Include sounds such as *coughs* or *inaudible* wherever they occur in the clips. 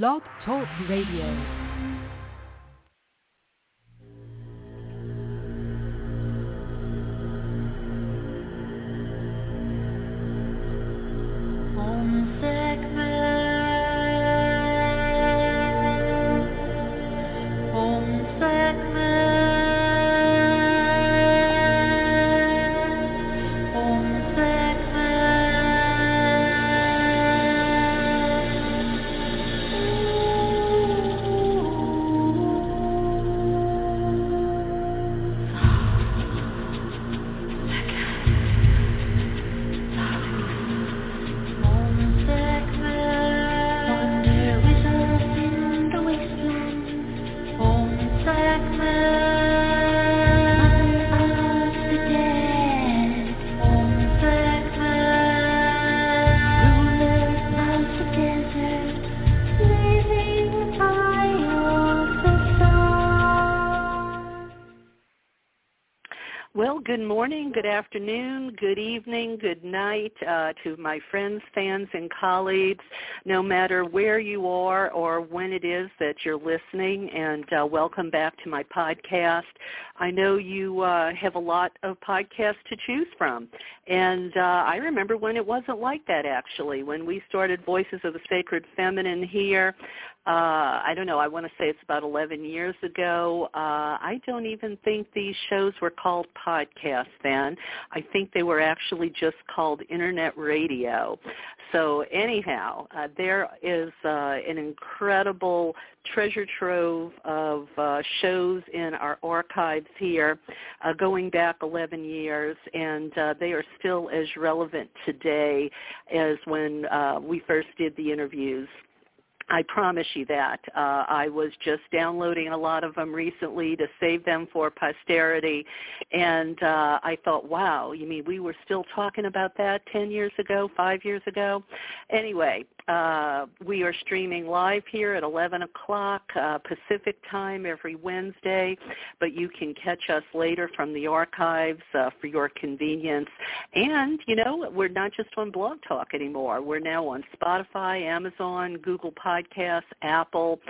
Blog Talk Radio. Good afternoon, good evening, good night uh, to my friends, fans, and colleagues, no matter where you are or when it is that you're listening, and uh, welcome back to my podcast. I know you uh, have a lot of podcasts to choose from, and uh, I remember when it wasn't like that actually. When we started Voices of the Sacred Feminine here, uh, I don't know, I want to say it's about 11 years ago. Uh, I don't even think these shows were called podcasts then. I think they were actually just called internet radio. So anyhow, uh, there is uh, an incredible treasure trove of uh, shows in our archives here uh, going back 11 years, and uh, they are still as relevant today as when uh, we first did the interviews. I promise you that. Uh, I was just downloading a lot of them recently to save them for posterity, and uh, I thought, wow, you mean we were still talking about that 10 years ago, 5 years ago? Anyway, uh, we are streaming live here at 11 o'clock uh, Pacific time every Wednesday, but you can catch us later from the archives uh, for your convenience. And, you know, we're not just on Blog Talk anymore. We're now on Spotify, Amazon, Google Podcasts, Apple,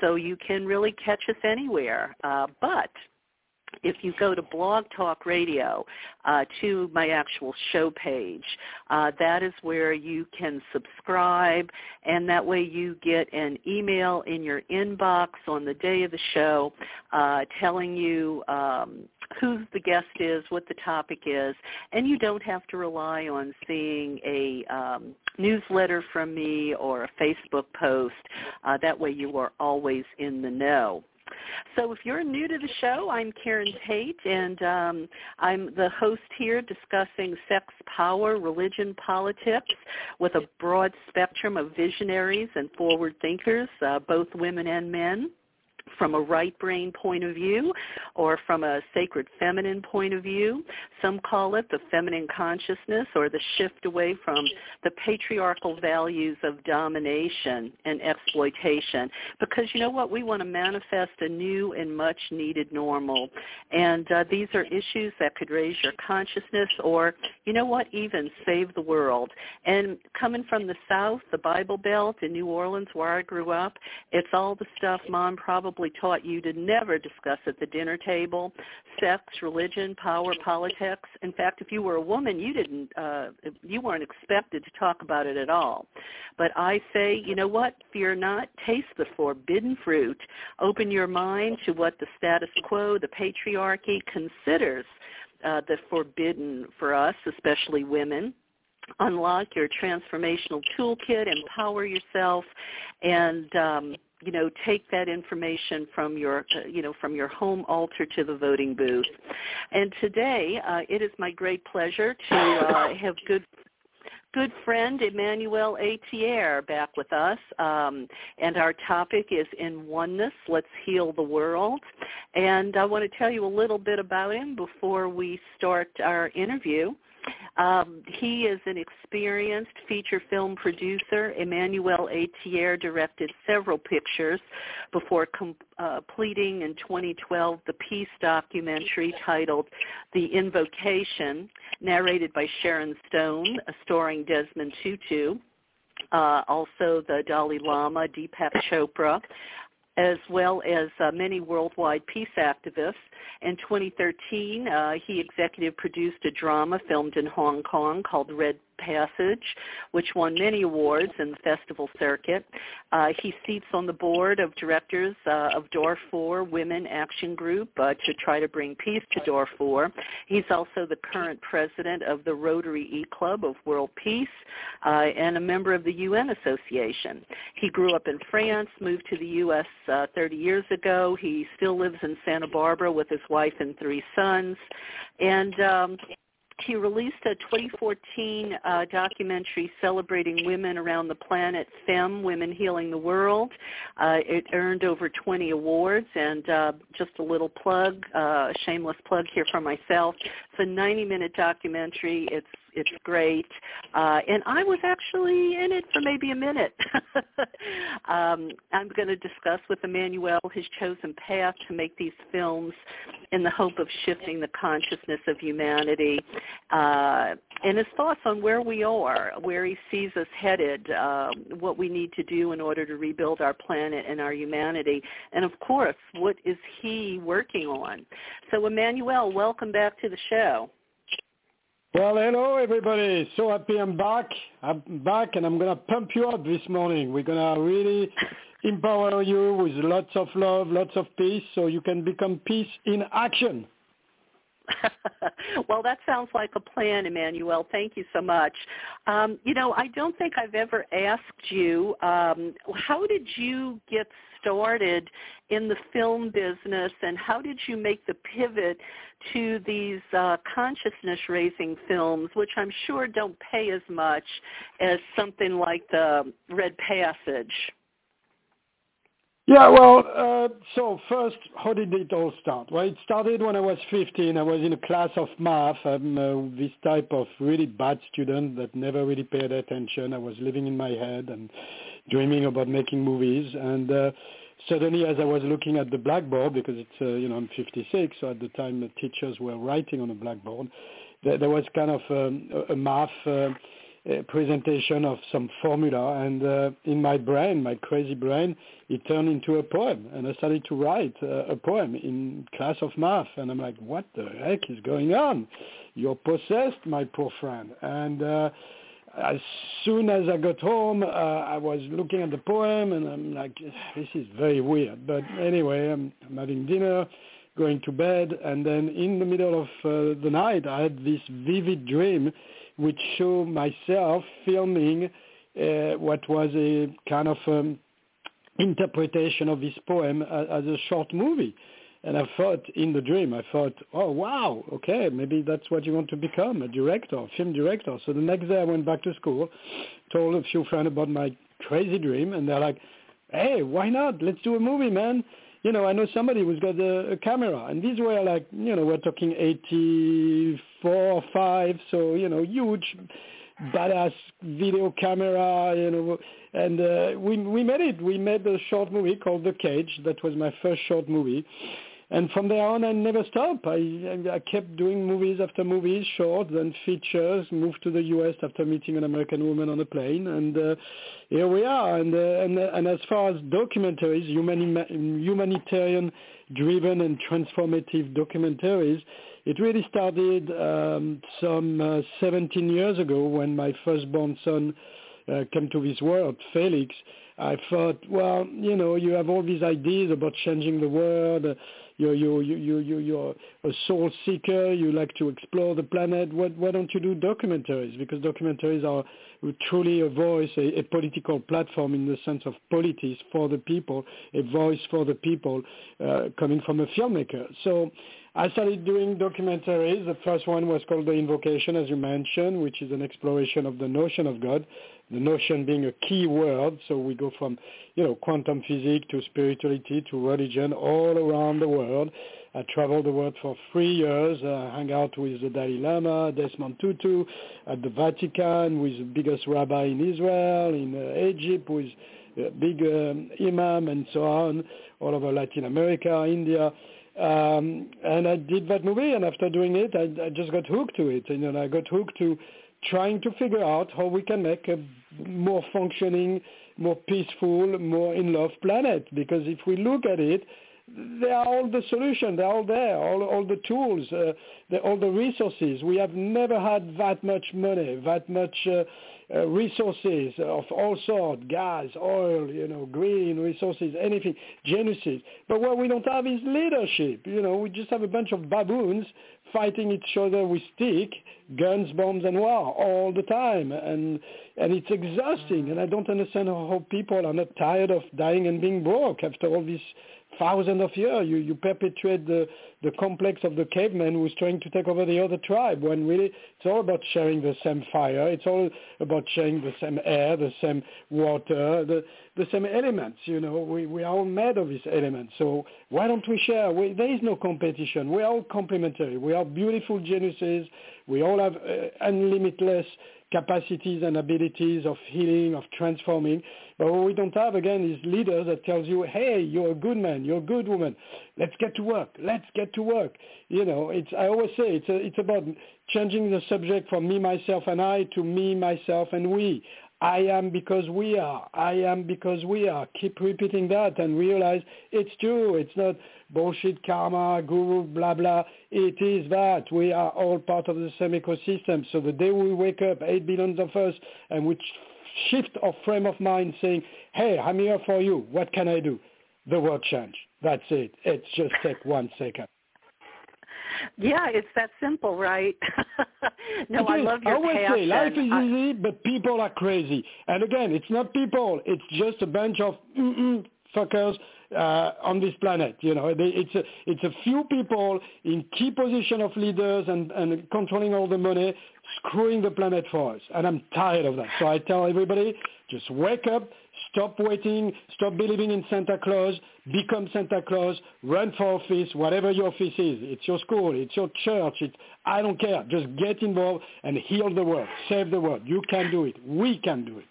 so you can really catch us anywhere. Uh, but if you go to Blog Talk Radio uh, to my actual show page, uh, that is where you can subscribe, and that way you get an email in your inbox on the day of the show uh, telling you um, who the guest is, what the topic is, and you don't have to rely on seeing a um, newsletter from me or a Facebook post. Uh, that way you are always in the know. So if you're new to the show, I'm Karen Tate, and um, I'm the host here discussing sex, power, religion, politics with a broad spectrum of visionaries and forward thinkers, uh, both women and men from a right brain point of view or from a sacred feminine point of view. Some call it the feminine consciousness or the shift away from the patriarchal values of domination and exploitation. Because you know what? We want to manifest a new and much needed normal. And uh, these are issues that could raise your consciousness or, you know what, even save the world. And coming from the South, the Bible Belt in New Orleans where I grew up, it's all the stuff mom probably probably taught you to never discuss at the dinner table sex, religion, power, politics. In fact, if you were a woman, you didn't uh, you weren't expected to talk about it at all. But I say, you know what? Fear not. Taste the forbidden fruit. Open your mind to what the status quo, the patriarchy considers uh, the forbidden for us, especially women unlock your transformational toolkit, empower yourself, and um, you know take that information from your uh, you know from your home altar to the voting booth and today uh, it is my great pleasure to uh, have good good friend Emmanuel Itier back with us, um, and our topic is in oneness. Let's heal the world, and I want to tell you a little bit about him before we start our interview. Um, he is an experienced feature film producer. Emmanuel Itier directed several pictures before completing in 2012 the peace documentary titled The Invocation, narrated by Sharon Stone, starring Desmond Tutu. uh, also the Dalai Lama, Deepak Chopra, as well as uh, many worldwide peace activists. In 2013, uh, he executive produced a drama filmed in Hong Kong called Red Passage, which won many awards in the festival circuit. Uh, he seats on the board of directors uh, of Darfur Women Action Group uh, to try to bring peace to Darfur. He's also the current president of the Rotary E-Club of World Peace uh, and a member of the UN Association. He grew up in France, moved to the U.S. Uh, 30 years ago. He still lives in Santa Barbara with his wife and three sons. And um, he released a 2014 uh, documentary celebrating women around the planet, FEMME, Women Healing the World. Uh, it earned over 20 awards, and uh, just a little plug, uh, shameless plug here for myself. It's a 90-minute documentary. It's it's great. Uh, and I was actually in it for maybe a minute. *laughs* um, I'm going to discuss with Emmanuel his chosen path to make these films in the hope of shifting the consciousness of humanity uh, and his thoughts on where we are, where he sees us headed, uh, what we need to do in order to rebuild our planet and our humanity, and of course, what is he working on. So Emmanuel, welcome back to the show. Well, hello everybody. So happy I'm back. I'm back and I'm going to pump you up this morning. We're going to really empower you with lots of love, lots of peace so you can become peace in action. *laughs* well, that sounds like a plan, Emmanuel. Thank you so much. Um, you know, I don't think I've ever asked you, um, how did you get started in the film business and how did you make the pivot to these uh, consciousness raising films which I'm sure don't pay as much as something like the Red Passage? Yeah, well, uh, so first, how did it all start? Well, it started when I was 15. I was in a class of math. I'm uh, this type of really bad student that never really paid attention. I was living in my head and dreaming about making movies. And uh, suddenly as I was looking at the blackboard, because it's, uh, you know, I'm 56, so at the time the teachers were writing on a blackboard, there, there was kind of um, a, a math uh, presentation of some formula, and uh, in my brain, my crazy brain, it turned into a poem, and I started to write uh, a poem in class of math, and I'm like, what the heck is going on? You're possessed, my poor friend. And uh, as soon as I got home, uh, I was looking at the poem, and I'm like, this is very weird. But anyway, I'm, I'm having dinner, going to bed, and then in the middle of uh, the night, I had this vivid dream, which showed myself filming uh, what was a kind of um, interpretation of this poem as, as a short movie. And I thought in the dream, I thought, oh wow, okay, maybe that's what you want to become, a director, film director. So the next day I went back to school, told a few friends about my crazy dream, and they're like, hey, why not? Let's do a movie, man. You know, I know somebody who's got a, a camera, and these were like, you know, we're talking 84 or 5, so, you know, huge badass video camera, you know, and uh, we we made it. We made a short movie called The Cage. That was my first short movie, and from there on, I never stopped. I, I kept doing movies after movies, short, then features. Moved to the U.S. after meeting an American woman on a plane, and uh, here we are. And, uh, and and as far as documentaries, humani- humanitarian-driven and transformative documentaries, it really started um, some uh, 17 years ago when my firstborn son uh, came to this world, Felix. I thought, well, you know, you have all these ideas about changing the world. Uh, you're, you're, you you you're a soul seeker. You like to explore the planet. Why, why don't you do documentaries? Because documentaries are truly a voice, a, a political platform in the sense of politics for the people, a voice for the people uh, coming from a filmmaker. So I started doing documentaries. The first one was called The Invocation, as you mentioned, which is an exploration of the notion of God, the notion being a key word. So we go from, you know, quantum physics to spirituality to religion all around the world. I traveled the world for three years. I hung out with the Dalai Lama, Desmond Tutu, at the Vatican, with the biggest rabbi in Israel, in uh, Egypt, with a big um, imam, and so on, all over Latin America, India. Um, and I did that movie, and after doing it, I, I just got hooked to it. And you I got hooked to trying to figure out how we can make a more functioning, more peaceful, more in love planet. Because if we look at it, they are all the solution. They're all there, all, all the tools, uh, all the resources. We have never had that much money, that much uh, uh, resources of all sorts, gas, oil, you know, green resources, anything, genuses. But what we don't have is leadership. You know, we just have a bunch of baboons fighting each other with stick, guns, bombs, and war all the time, and and it's exhausting. And I don't understand how people are not tired of dying and being broke after all these thousands of years. You, you perpetuate the, the complex of the caveman who's trying to take over the other tribe when really it's all about sharing the same fire. It's all about sharing the same air, the same water, the, the same elements. You know, we, we are all made of these elements. So why don't we share? We, there is no competition. We are all complementary. We are beautiful geniuses. We all have uh, unlimitless capacities and abilities of healing, of transforming. But what we don't have, again, is leaders that tells you, hey, you're a good man, you're a good woman. Let's get to work. Let's get to work. You know, it's, I always say it's, a, it's about changing the subject from me, myself, and I to me, myself, and we. I am because we are. I am because we are. Keep repeating that and realize it's true. It's not bullshit karma, guru, blah, blah. It is that. We are all part of the same ecosystem. So the day we wake up, 8 billion of us, and we shift our frame of mind saying, hey, I'm here for you. What can I do? The world change. That's it. It's just take one second. Yeah, it's that simple, right? *laughs* no, I love your I always passion. say life is I... easy, but people are crazy. And again, it's not people. It's just a bunch of mm-mm fuckers uh, on this planet. You know, it's a, it's a few people in key position of leaders and, and controlling all the money, screwing the planet for us. And I'm tired of that. So I tell everybody, just wake up, stop waiting, stop believing in Santa Claus, become Santa Claus, run for office, whatever your office is. It's your school, it's your church, it's, I don't care. Just get involved and heal the world, save the world. You can do it. We can do it.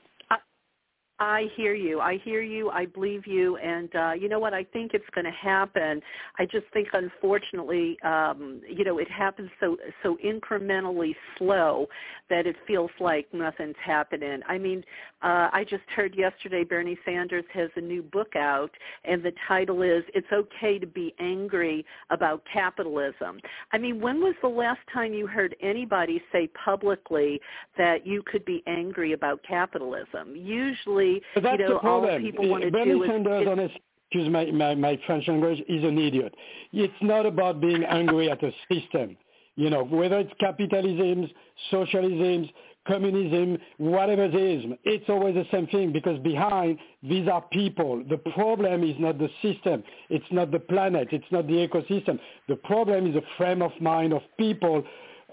I hear you. I hear you. I believe you. And uh, you know what? I think it's going to happen. I just think, unfortunately, um, you know, it happens so so incrementally slow that it feels like nothing's happening. I mean, uh, I just heard yesterday Bernie Sanders has a new book out, and the title is "It's Okay to Be Angry About Capitalism." I mean, when was the last time you heard anybody say publicly that you could be angry about capitalism? Usually that's you know, the problem. all people want to Bernie do Sanders, is, excuse my, my, my French language, is an idiot. It's not about being angry at a system. You know, whether it's capitalism, socialism, communism, whatever it is, it's always the same thing because behind these are people. The problem is not the system. It's not the planet. It's not the ecosystem. The problem is the frame of mind of people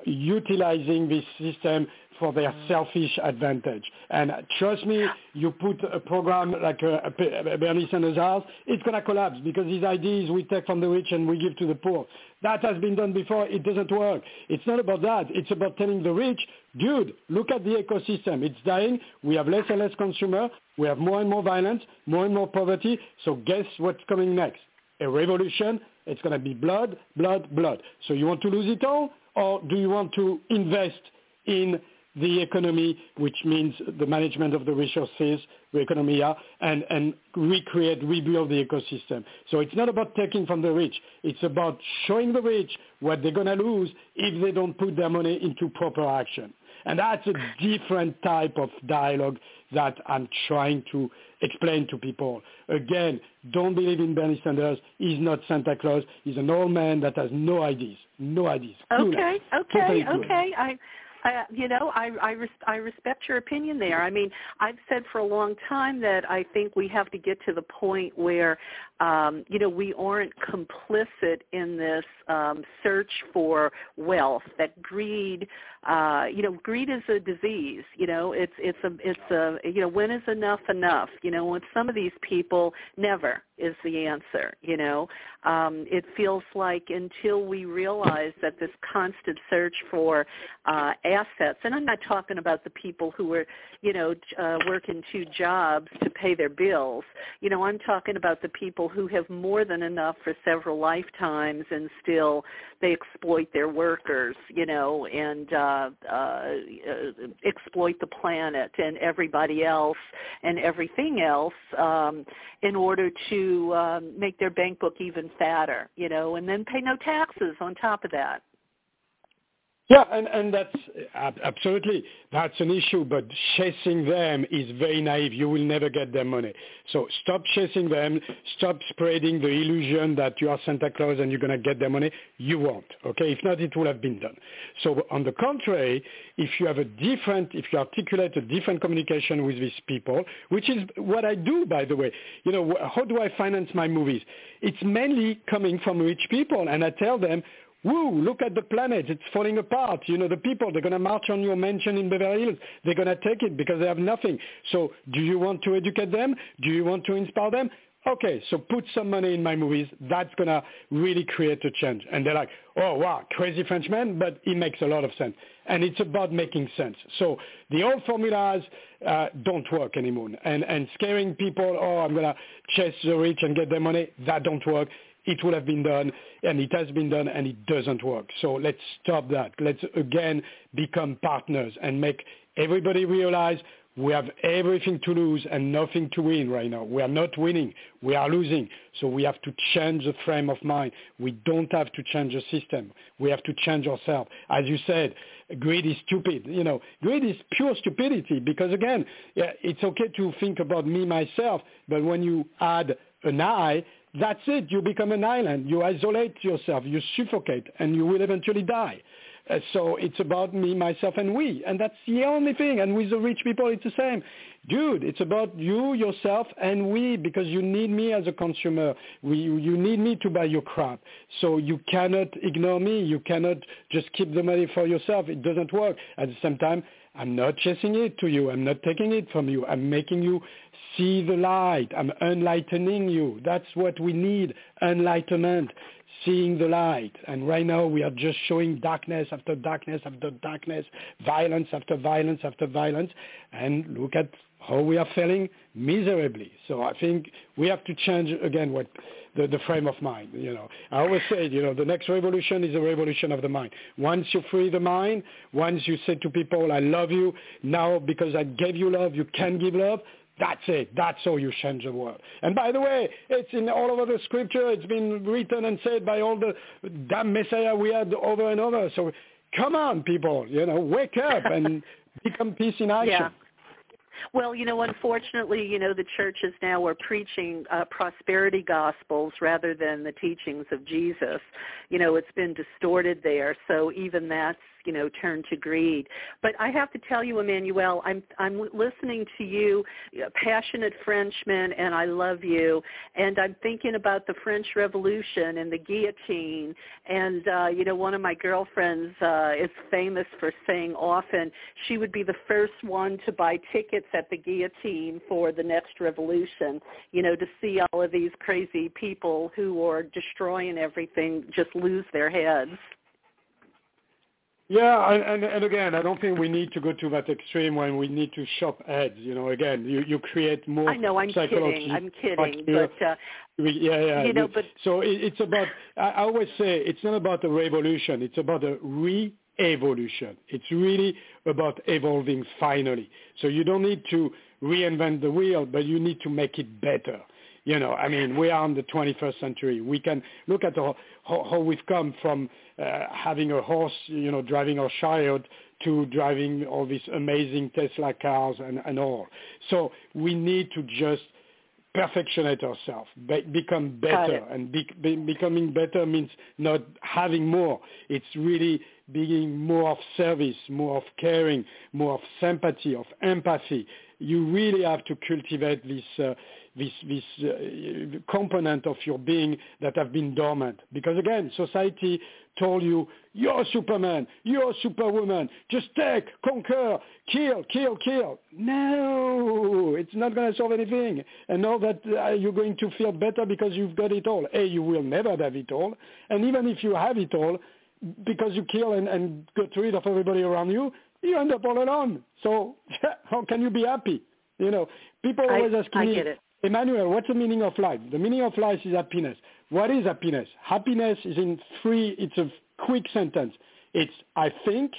utilizing this system for their mm. selfish advantage. And trust me, you put a program like a, a Bernie Sanders house, it's going to collapse because these ideas we take from the rich and we give to the poor. That has been done before. It doesn't work. It's not about that. It's about telling the rich, dude, look at the ecosystem. It's dying. We have less and less consumer. We have more and more violence, more and more poverty. So guess what's coming next? A revolution. It's going to be blood, blood, blood. So you want to lose it all? Or do you want to invest in the economy, which means the management of the resources, the economy, and, and recreate, rebuild the ecosystem. So it's not about taking from the rich. It's about showing the rich what they're going to lose if they don't put their money into proper action. And that's a different type of dialogue that I'm trying to explain to people. Again, don't believe in Bernie Sanders. He's not Santa Claus. He's an old man that has no ideas. No ideas. Okay, okay, okay. I uh, you know, I I, res- I respect your opinion there. I mean, I've said for a long time that I think we have to get to the point where, um, you know, we aren't complicit in this um, search for wealth. That greed, uh, you know, greed is a disease. You know, it's it's a it's a you know, when is enough enough? You know, with some of these people, never is the answer. You know, um, it feels like until we realize that this constant search for uh, assets, and I'm not talking about the people who are, you know, uh, working two jobs to pay their bills. You know, I'm talking about the people who have more than enough for several lifetimes and still they exploit their workers. You know, and uh, uh, exploit the planet and everybody else and everything else um, in order to um, make their bank book even fatter, you know, and then pay no taxes on top of that. Yeah, and, and that's absolutely that's an issue. But chasing them is very naive. You will never get their money. So stop chasing them. Stop spreading the illusion that you are Santa Claus and you're going to get their money. You won't. Okay. If not, it will have been done. So on the contrary, if you have a different, if you articulate a different communication with these people, which is what I do, by the way. You know, how do I finance my movies? It's mainly coming from rich people, and I tell them Woo, look at the planet. It's falling apart. You know, the people, they're going to march on your mansion in Beverly Hills. They're going to take it because they have nothing. So do you want to educate them? Do you want to inspire them? Okay, so put some money in my movies. That's going to really create a change. And they're like, oh, wow, crazy Frenchman, but it makes a lot of sense. And it's about making sense. So the old formulas uh, don't work anymore. And, and scaring people, oh, I'm going to chase the rich and get their money, that don't work it would have been done, and it has been done, and it doesn't work. So let's stop that. Let's again become partners and make everybody realize we have everything to lose and nothing to win right now. We are not winning. We are losing. So we have to change the frame of mind. We don't have to change the system. We have to change ourselves. As you said, greed is stupid. You know, greed is pure stupidity because again, it's okay to think about me, myself, but when you add an I, that's it. You become an island. You isolate yourself. You suffocate, and you will eventually die. Uh, so it's about me, myself, and we. And that's the only thing. And with the rich people, it's the same. Dude, it's about you, yourself, and we, because you need me as a consumer. We, you need me to buy your crap. So you cannot ignore me. You cannot just keep the money for yourself. It doesn't work. At the same time, I'm not chasing it to you. I'm not taking it from you. I'm making you see the light. I'm enlightening you. That's what we need, enlightenment, seeing the light. And right now we are just showing darkness after darkness after darkness, violence after violence after violence. And look at how we are failing miserably. So I think we have to change again what the, the frame of mind. You know, I always say, you know, the next revolution is a revolution of the mind. Once you free the mind, once you say to people, "I love you," now because I gave you love, you can give love. That's it. That's how you change the world. And by the way, it's in all over the scripture. It's been written and said by all the damn messiah we had over and over. So come on, people, you know, wake up and *laughs* become peace in action. Yeah. Well, you know, unfortunately, you know, the churches now are preaching uh, prosperity gospels rather than the teachings of Jesus. You know, it's been distorted there, so even that's you know, turn to greed. But I have to tell you, Emmanuel, I'm I'm listening to you, passionate Frenchman, and I love you. And I'm thinking about the French Revolution and the guillotine. And uh, you know, one of my girlfriends uh, is famous for saying often she would be the first one to buy tickets at the guillotine for the next revolution. You know, to see all of these crazy people who are destroying everything just lose their heads. Yeah, and, and, and again, I don't think we need to go to that extreme when we need to shop ads. You know, again, you, you create more. I know, I'm kidding. I'm kidding, but uh, yeah, yeah. You know, but so it, it's about. I always say it's not about a revolution. It's about a re-evolution. It's really about evolving finally. So you don't need to reinvent the wheel, but you need to make it better. You know, I mean, we are in the 21st century. We can look at how, how we've come from uh, having a horse, you know, driving our child to driving all these amazing Tesla cars and, and all. So we need to just perfectionate ourselves, be, become better, and be, be, becoming better means not having more. It's really being more of service, more of caring, more of sympathy, of empathy. You really have to cultivate this uh, this this uh, component of your being that have been dormant. Because again, society told you you're Superman, you're Superwoman, just take, conquer, kill, kill, kill. No, it's not going to solve anything. And now that uh, you're going to feel better because you've got it all. A, you will never have it all, and even if you have it all, because you kill and, and get rid of everybody around you, you end up all alone. So *laughs* how can you be happy? You know, people always I, ask me, it. Emmanuel, what's the meaning of life? The meaning of life is happiness. What is happiness? Happiness is in three, it's a quick sentence. It's I think,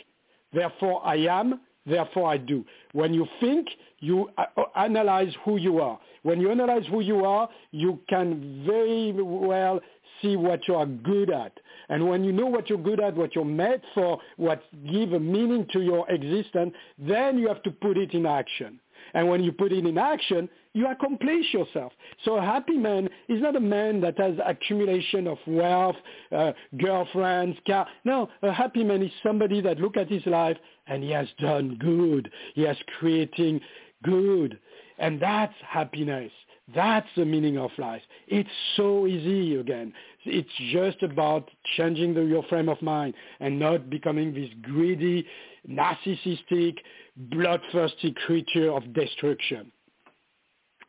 therefore I am, therefore I do. When you think, you uh, analyze who you are. When you analyze who you are, you can very well see what you are good at. And when you know what you're good at, what you're made for, what give a meaning to your existence, then you have to put it in action. And when you put it in action, you accomplish yourself. So a happy man is not a man that has accumulation of wealth, uh, girlfriends, car. No, a happy man is somebody that look at his life and he has done good. He has creating good. And that's happiness. That's the meaning of life. It's so easy again. It's just about changing the, your frame of mind and not becoming this greedy, narcissistic, bloodthirsty creature of destruction.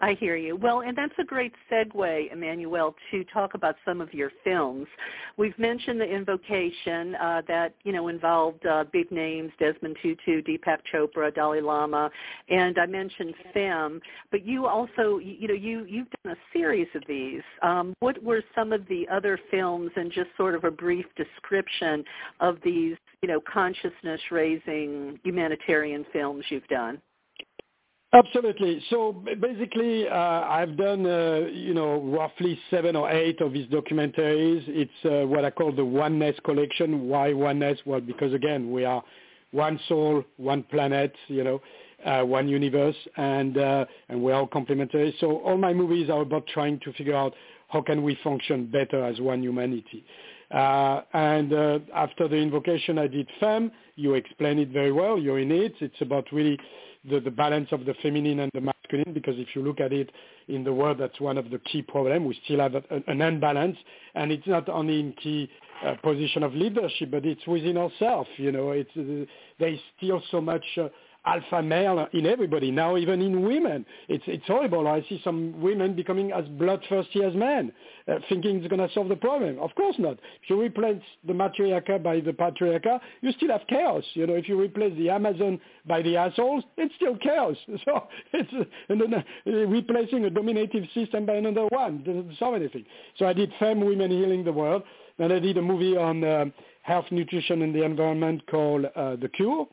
I hear you. Well, and that's a great segue, Emmanuel, to talk about some of your films. We've mentioned the Invocation uh, that you know involved uh, big names: Desmond Tutu, Deepak Chopra, Dalai Lama, and I mentioned Femme. But you also, you know, you you've done a series of these. Um, what were some of the other films, and just sort of a brief description of these, you know, consciousness-raising humanitarian films you've done? Absolutely. So basically, uh, I've done, uh, you know, roughly seven or eight of these documentaries. It's uh, what I call the Oneness collection. Why Oneness? Well, because again, we are one soul, one planet, you know, uh, one universe, and uh, and we're all complementary. So all my movies are about trying to figure out how can we function better as one humanity. Uh, and uh, after the invocation, I did Femme. You explain it very well. You're in it. It's about really the, the balance of the feminine and the masculine, because if you look at it in the world, that's one of the key problems. We still have a, an imbalance, and it's not only in key uh, position of leadership, but it's within ourselves. You know, it's uh, there's still so much uh, alpha male in everybody now, even in women. It's it's horrible. I see some women becoming as bloodthirsty as men, uh, thinking it's going to solve the problem. Of course not. If you replace the matriarcha by the patriarcha, you still have chaos. You know, if you replace the Amazon by the assholes, it's still chaos. *laughs* So it's uh, replacing a dominative system by another one. doesn't solve anything. So I did Femme Women Healing the World. Then I did a movie on uh, health, nutrition, and the environment called uh, The Cure.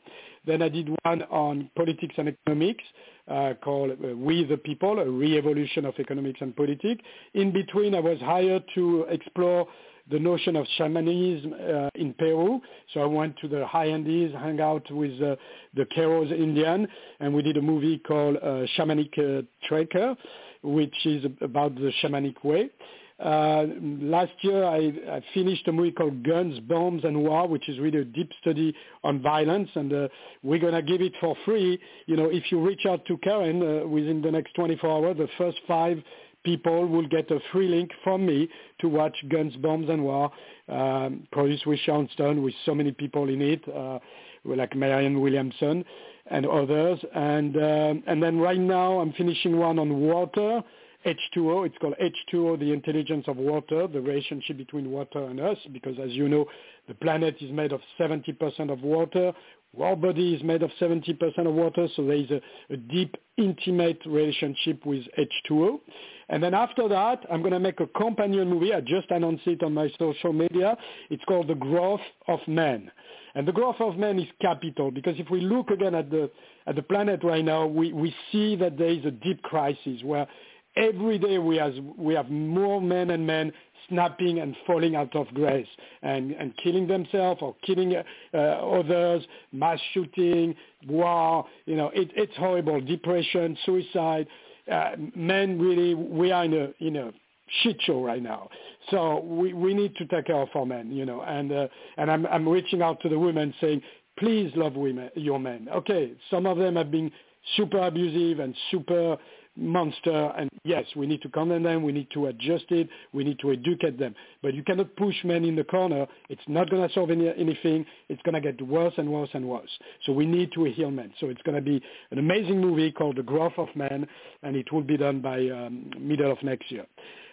Then I did one on politics and economics uh, called uh, We the People, a re-evolution of economics and politics. In between, I was hired to explore the notion of shamanism uh, in Peru. So I went to the high Andes, hung out with uh, the Quechos Indian, and we did a movie called uh, Shamanic uh, Trekker, which is about the shamanic way. Uh, last year, I, I, finished a movie called Guns, Bombs, and War, which is really a deep study on violence, and uh, we're going to give it for free. You know, if you reach out to Karen uh, within the next 24 hours, the first five people will get a free link from me to watch Guns, Bombs, and War, um, produced with Sharon Stone, with so many people in it, uh, like Marianne Williamson and others. And, um, and then right now, I'm finishing one on water, H2O. It's called H2O, the intelligence of water, the relationship between water and us, because as you know, the planet is made of 70% of water. Our body is made of 70% of water, so there is a, a deep, intimate relationship with H2O. And then after that, I'm going to make a companion movie. I just announced it on my social media. It's called The Growth of Man. And the growth of man is capital because if we look again at the at the planet right now, we, we see that there is a deep crisis where every day we have, we have more men and men snapping and falling out of grace and, and killing themselves or killing uh, others, mass shooting, war, you know, it, it's horrible, depression, suicide. Uh, men really, we are in a, in a shit show right now. So we, we need to take care of our men, you know, and, uh, and I'm, I'm reaching out to the women saying, please love women, your men. Okay, some of them have been super abusive and super monster. And yes, we need to condemn them. We need to adjust it. We need to educate them. But you cannot push men in the corner. It's not going to solve any, anything. It's going to get worse and worse and worse. So we need to heal men. So it's going to be an amazing movie called The Growth of Man, and it will be done by um, middle of next year.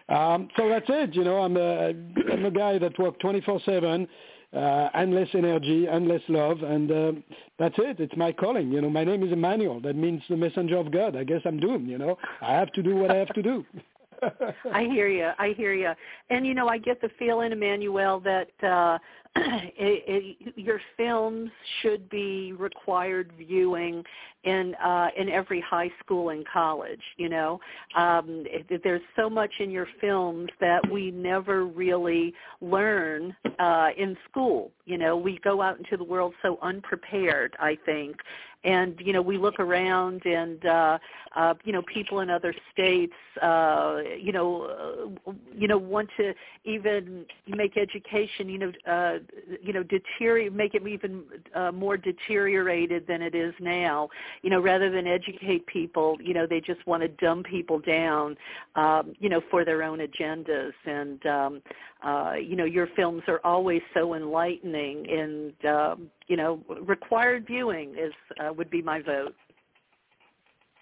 Um, so that's it. You know, I'm a, *coughs* I'm a guy that works 24/7 uh, endless energy, endless love, and uh, that's it. It's my calling. You know, my name is Emmanuel. That means the messenger of God. I guess I'm doomed. You know, I have to do what I have to do. *laughs* *laughs* I hear you. I hear you. And you know, I get the feeling, Emmanuel, that uh, *clears throat* it, it, your films should be required viewing in uh, in every high school and college. You know, um, it, there's so much in your films that we never really learn uh, in school. You know, we go out into the world so unprepared. I think, and you know we look around and uh, uh, you know people in other states uh, you know uh, you know want to even make education you know uh, you know deteriorate make it even uh, more deteriorated than it is now. You know rather than educate people you know they just want to dumb people down um, you know for their own agendas. And um, uh, you know your films are always so enlightening and um, you know required viewing is uh, would be my vote.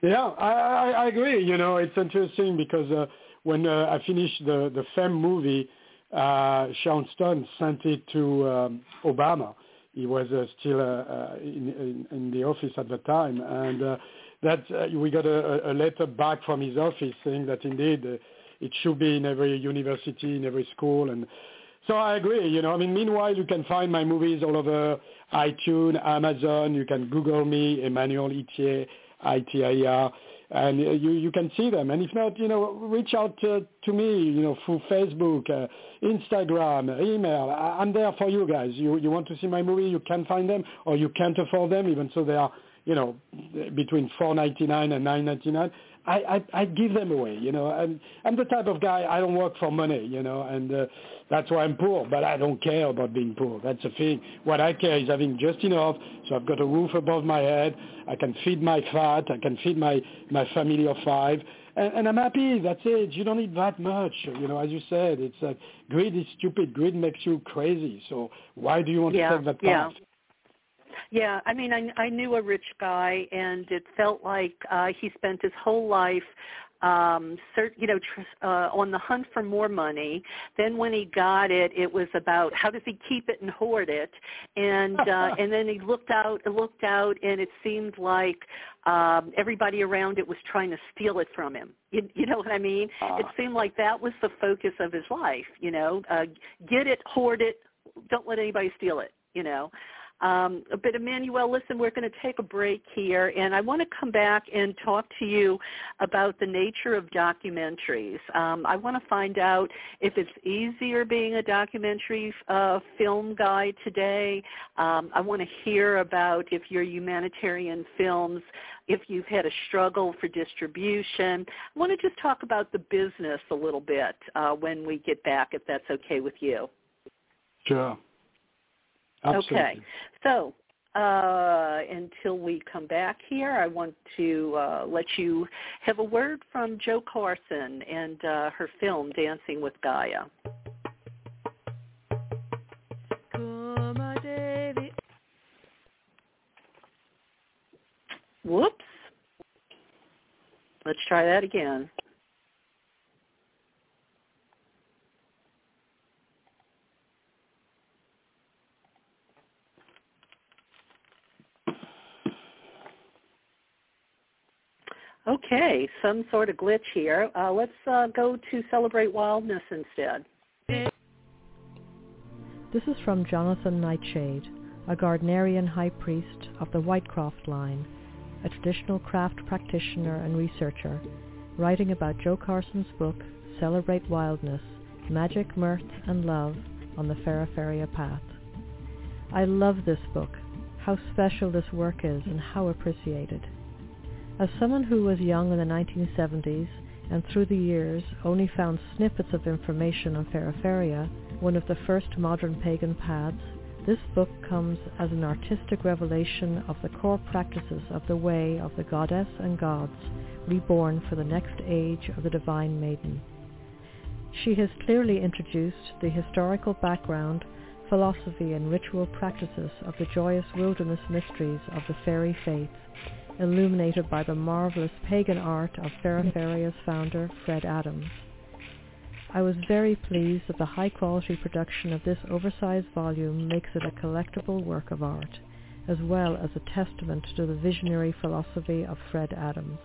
Yeah, I, I agree. You know, it's interesting because uh, when uh, I finished the the Femme movie, uh, Sharon Stone sent it to um, Obama. He was uh, still uh, uh, in, in, in the office at the time, and uh, that uh, we got a, a letter back from his office saying that indeed uh, it should be in every university, in every school, and so I agree. You know, I mean, meanwhile, you can find my movies all over iTunes, Amazon. You can Google me, Emmanuel Itier, I-T-I-E-R, and you you can see them. And if not, you know, reach out to, to me. You know, through Facebook, uh, Instagram, email. I, I'm there for you guys. You you want to see my movie? You can find them, or you can't afford them, even so they are you know, between four ninety nine and nine ninety nine. I, I I give them away, you know. I'm I'm the type of guy I don't work for money, you know, and uh, that's why I'm poor. But I don't care about being poor. That's the thing. What I care is having just enough, so I've got a roof above my head. I can feed my fat. I can feed my my family of five, and, and I'm happy. That's it. You don't need that much, you know. As you said, it's like greed is stupid. Greed makes you crazy. So why do you want yeah, to take that path? Yeah. Yeah, I mean, I I knew a rich guy, and it felt like uh, he spent his whole life um cert, you know tr- uh, on the hunt for more money. Then when he got it it was about how does he keep it and hoard it? And uh *laughs* and then he looked out looked out and it seemed like um everybody around it was trying to steal it from him. You, you know what i mean? Uh. it seemed like that was the focus of his life you know? Uh get it hoard it don't let anybody steal it you know um, but Emmanuel, listen, we're going to take a break here, and I want to come back and talk to you about the nature of documentaries. Um, I want to find out if it's easier being a documentary uh, film guy today. Um, I want to hear about if your humanitarian films if you've had a struggle for distribution. I want to just talk about the business a little bit uh, when we get back, if that's okay with you. Sure. Absolutely. Okay. So uh, until we come back here, I want to uh, let you have a word from Jo Carson and uh, her film Dancing with Gaia. Whoops. Let's try that again. Okay, some sort of glitch here. Uh, let's uh, go to Celebrate Wildness instead. This is from Jonathan Nightshade, a Gardnerian high priest of the Whitecroft line, a traditional craft practitioner and researcher, writing about Jo Carson's book, Celebrate Wildness, Magic, Mirth, and Love on the Feraferia Path. I love this book, how special this work is and how appreciated. As someone who was young in the 1970s and through the years only found snippets of information on Feraferia, one of the first modern pagan paths, This book comes as an artistic revelation of the core practices of the way of the goddess and gods reborn for the next age of the Divine Maiden. She has clearly introduced the historical background, philosophy and ritual practices of the joyous wilderness mysteries of the fairy faith, illuminated by the marvelous pagan art of Feraferia's founder, Fred Adams. I was very pleased that the high-quality production of this oversized volume makes it a collectible work of art, as well as a testament to the visionary philosophy of Fred Adams.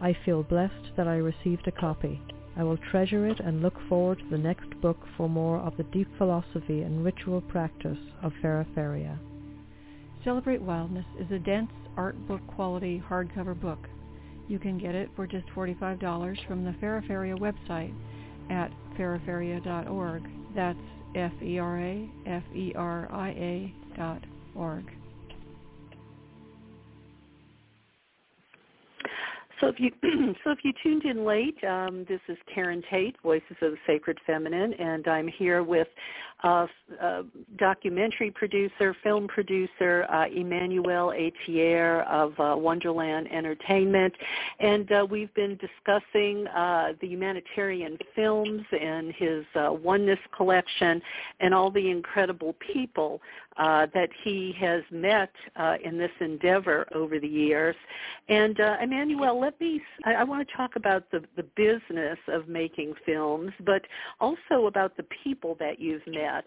I feel blessed that I received a copy. I will treasure it and look forward to the next book for more of the deep philosophy and ritual practice of Feraferia. Celebrate Wildness is a dense art book quality hardcover book. You can get it for just $45 from the Feraferia website at feraferia.org. That's F-E-R-A-F-E-R-I-A dot org. So if you *clears throat* so if you tuned in late, um, this is Karen Tate, Voices of the Sacred Feminine, and I'm here with uh, uh, documentary producer, film producer uh, Emmanuel Itier of uh, Wonderland Entertainment, and uh, we've been discussing uh, the humanitarian films and his Oneness collection, and all the incredible people that he has met in this endeavor over the years. And Emmanuel, let me. I, I want to talk about the the business of making films, but also about the people that you've met that.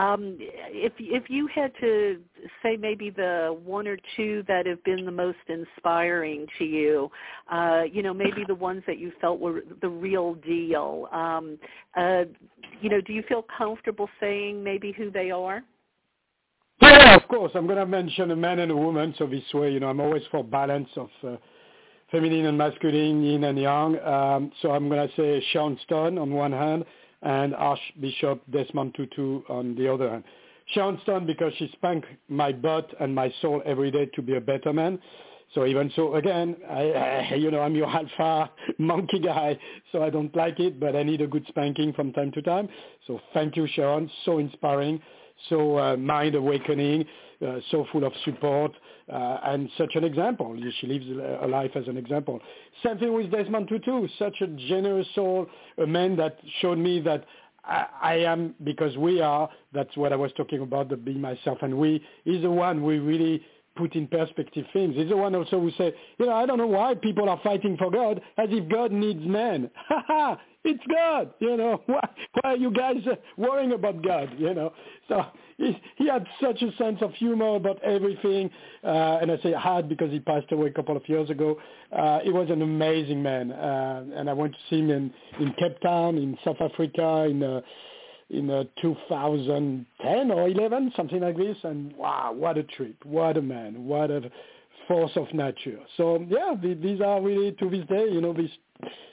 Um, if if you had to say maybe the one or two that have been the most inspiring to you, uh, you know, maybe the ones that you felt were the real deal. Um, uh, you know, do you feel comfortable saying maybe who they are? Yeah, of course. I'm going to mention a man and a woman, so this way, you know, I'm always for balance of uh, feminine and masculine, yin and yang. Um, so I'm going to say Sharon Stone on one hand, and Archbishop Desmond Tutu on the other hand. Sharon Stone because she spanked my butt and my soul every day to be a better man. So even so, again, I, I, you know, I'm your alpha *laughs* monkey guy, so I don't like it, but I need a good spanking from time to time. So thank you, Sharon. So inspiring, so uh, mind awakening, uh, so full of support, uh, and such an example. She lives a life as an example. Same thing with Desmond Tutu, such a generous soul, a man that showed me that I, I am, because we are, that's what I was talking about, the be myself and we, is the one we really put in perspective things. He's the one also who say, you know, I don't know why people are fighting for God as if God needs men. *laughs* Ha ha! It's God, you know. *laughs* Why, why are you guys worrying about God, you know? So he, he had such a sense of humor about everything, uh, and I say had because he passed away a couple of years ago. Uh, he was an amazing man, uh, and I went to see him in, in Cape Town, in South Africa, in uh, in uh, 2010 or 11, something like this. And wow, what a trip! What a man! What a force of nature. So yeah, these are really to this day, you know, these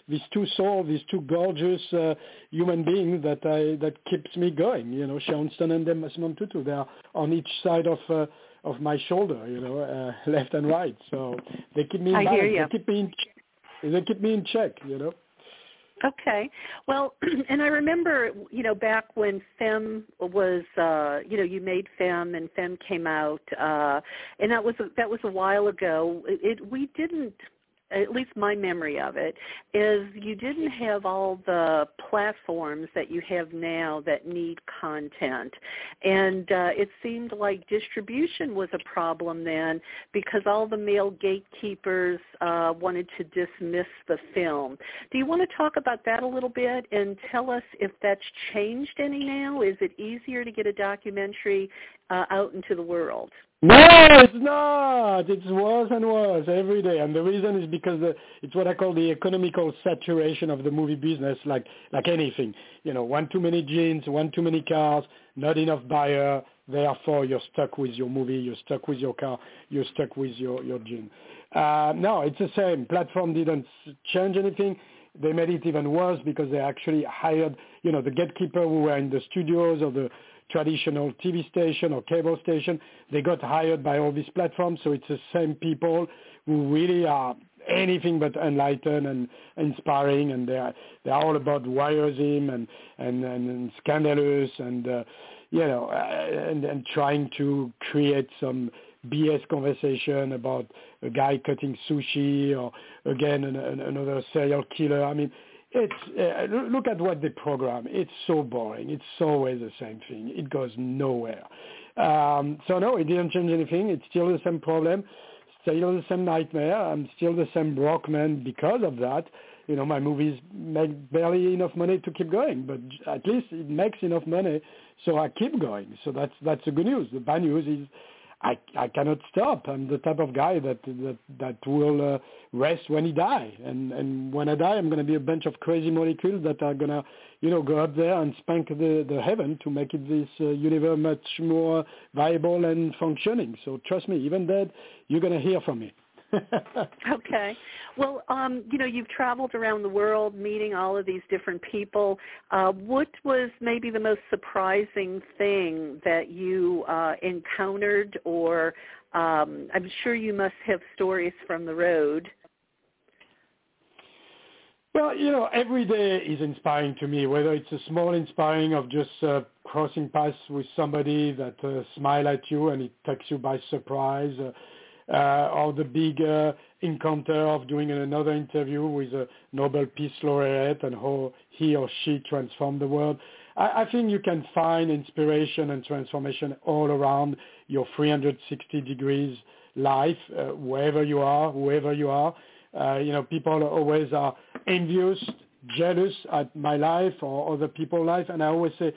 these two souls, these two gorgeous uh, human beings that I that keeps me going. You know, Sharon Stone and Desmond Tutu. They are on each side of uh, of my shoulder. You know, uh, *laughs* left and right. So they keep me in I balance. You. They keep me in. They keep me in check. You know. Okay. Well, *clears throat* and I remember, you know, back when FEMME was, uh, you know, you made FEMME and FEMME came out, uh, and that was a, that was a while ago. It, it we didn't at least my memory of it, is you didn't have all the platforms that you have now that need content. And uh, it seemed like distribution was a problem then because all the male gatekeepers uh, wanted to dismiss the film. Do you want to talk about that a little bit and tell us if that's changed any now? Is it easier to get a documentary uh, out into the world? No, it's not. It's worse and worse every day, and the reason is because the, it's what I call the economical saturation of the movie business, like like anything. You know, one too many jeans, one too many cars, not enough buyer. Therefore, you're stuck with your movie, you're stuck with your car, you're stuck with your your jean. Uh, no, it's the same. Platform didn't change anything. They made it even worse because they actually hired, you know, the gatekeeper who were in the studios or the traditional TV station or cable station. They got hired by all these platforms, so it's the same people who really are anything but enlightened and inspiring, and they are they are all about voyeurism and and, and, and scandalous and uh, you know, uh, and, and trying to create some BS conversation about a guy cutting sushi or again an, an, another serial killer. I mean, it's uh, look at what they program. It's so boring. It's always the same thing. It goes nowhere. Um, so no, it didn't change anything. It's still the same problem, still the same nightmare. I'm still the same broke man because of that. You know, my movies make barely enough money to keep going, but at least it makes enough money, so I keep going. So that's that's the good news. The bad news is I I cannot stop. I'm the type of guy that that that will uh, rest when he die, and and when I die, I'm to be a bunch of crazy molecules that are to you know go up there and spank the the heaven to make it this uh, universe much more viable and functioning. So trust me, even dead, you're to hear from me. *laughs* okay. Well, um, you know, you've traveled around the world meeting all of these different people. Uh, what was maybe the most surprising thing that you uh, encountered or um, I'm sure you must have stories from the road. Well, you know, every day is inspiring to me, whether it's a small inspiring of just uh, crossing paths with somebody that uh, smile at you and it takes you by surprise. Uh, uh, or the big uh, encounter of doing another interview with a Nobel Peace Laureate and how he or she transformed the world. I, I think you can find inspiration and transformation all around your 360 degrees life, uh, wherever you are, whoever you are. Uh, you know, people always are envious, jealous at my life or other people's life, and I always say,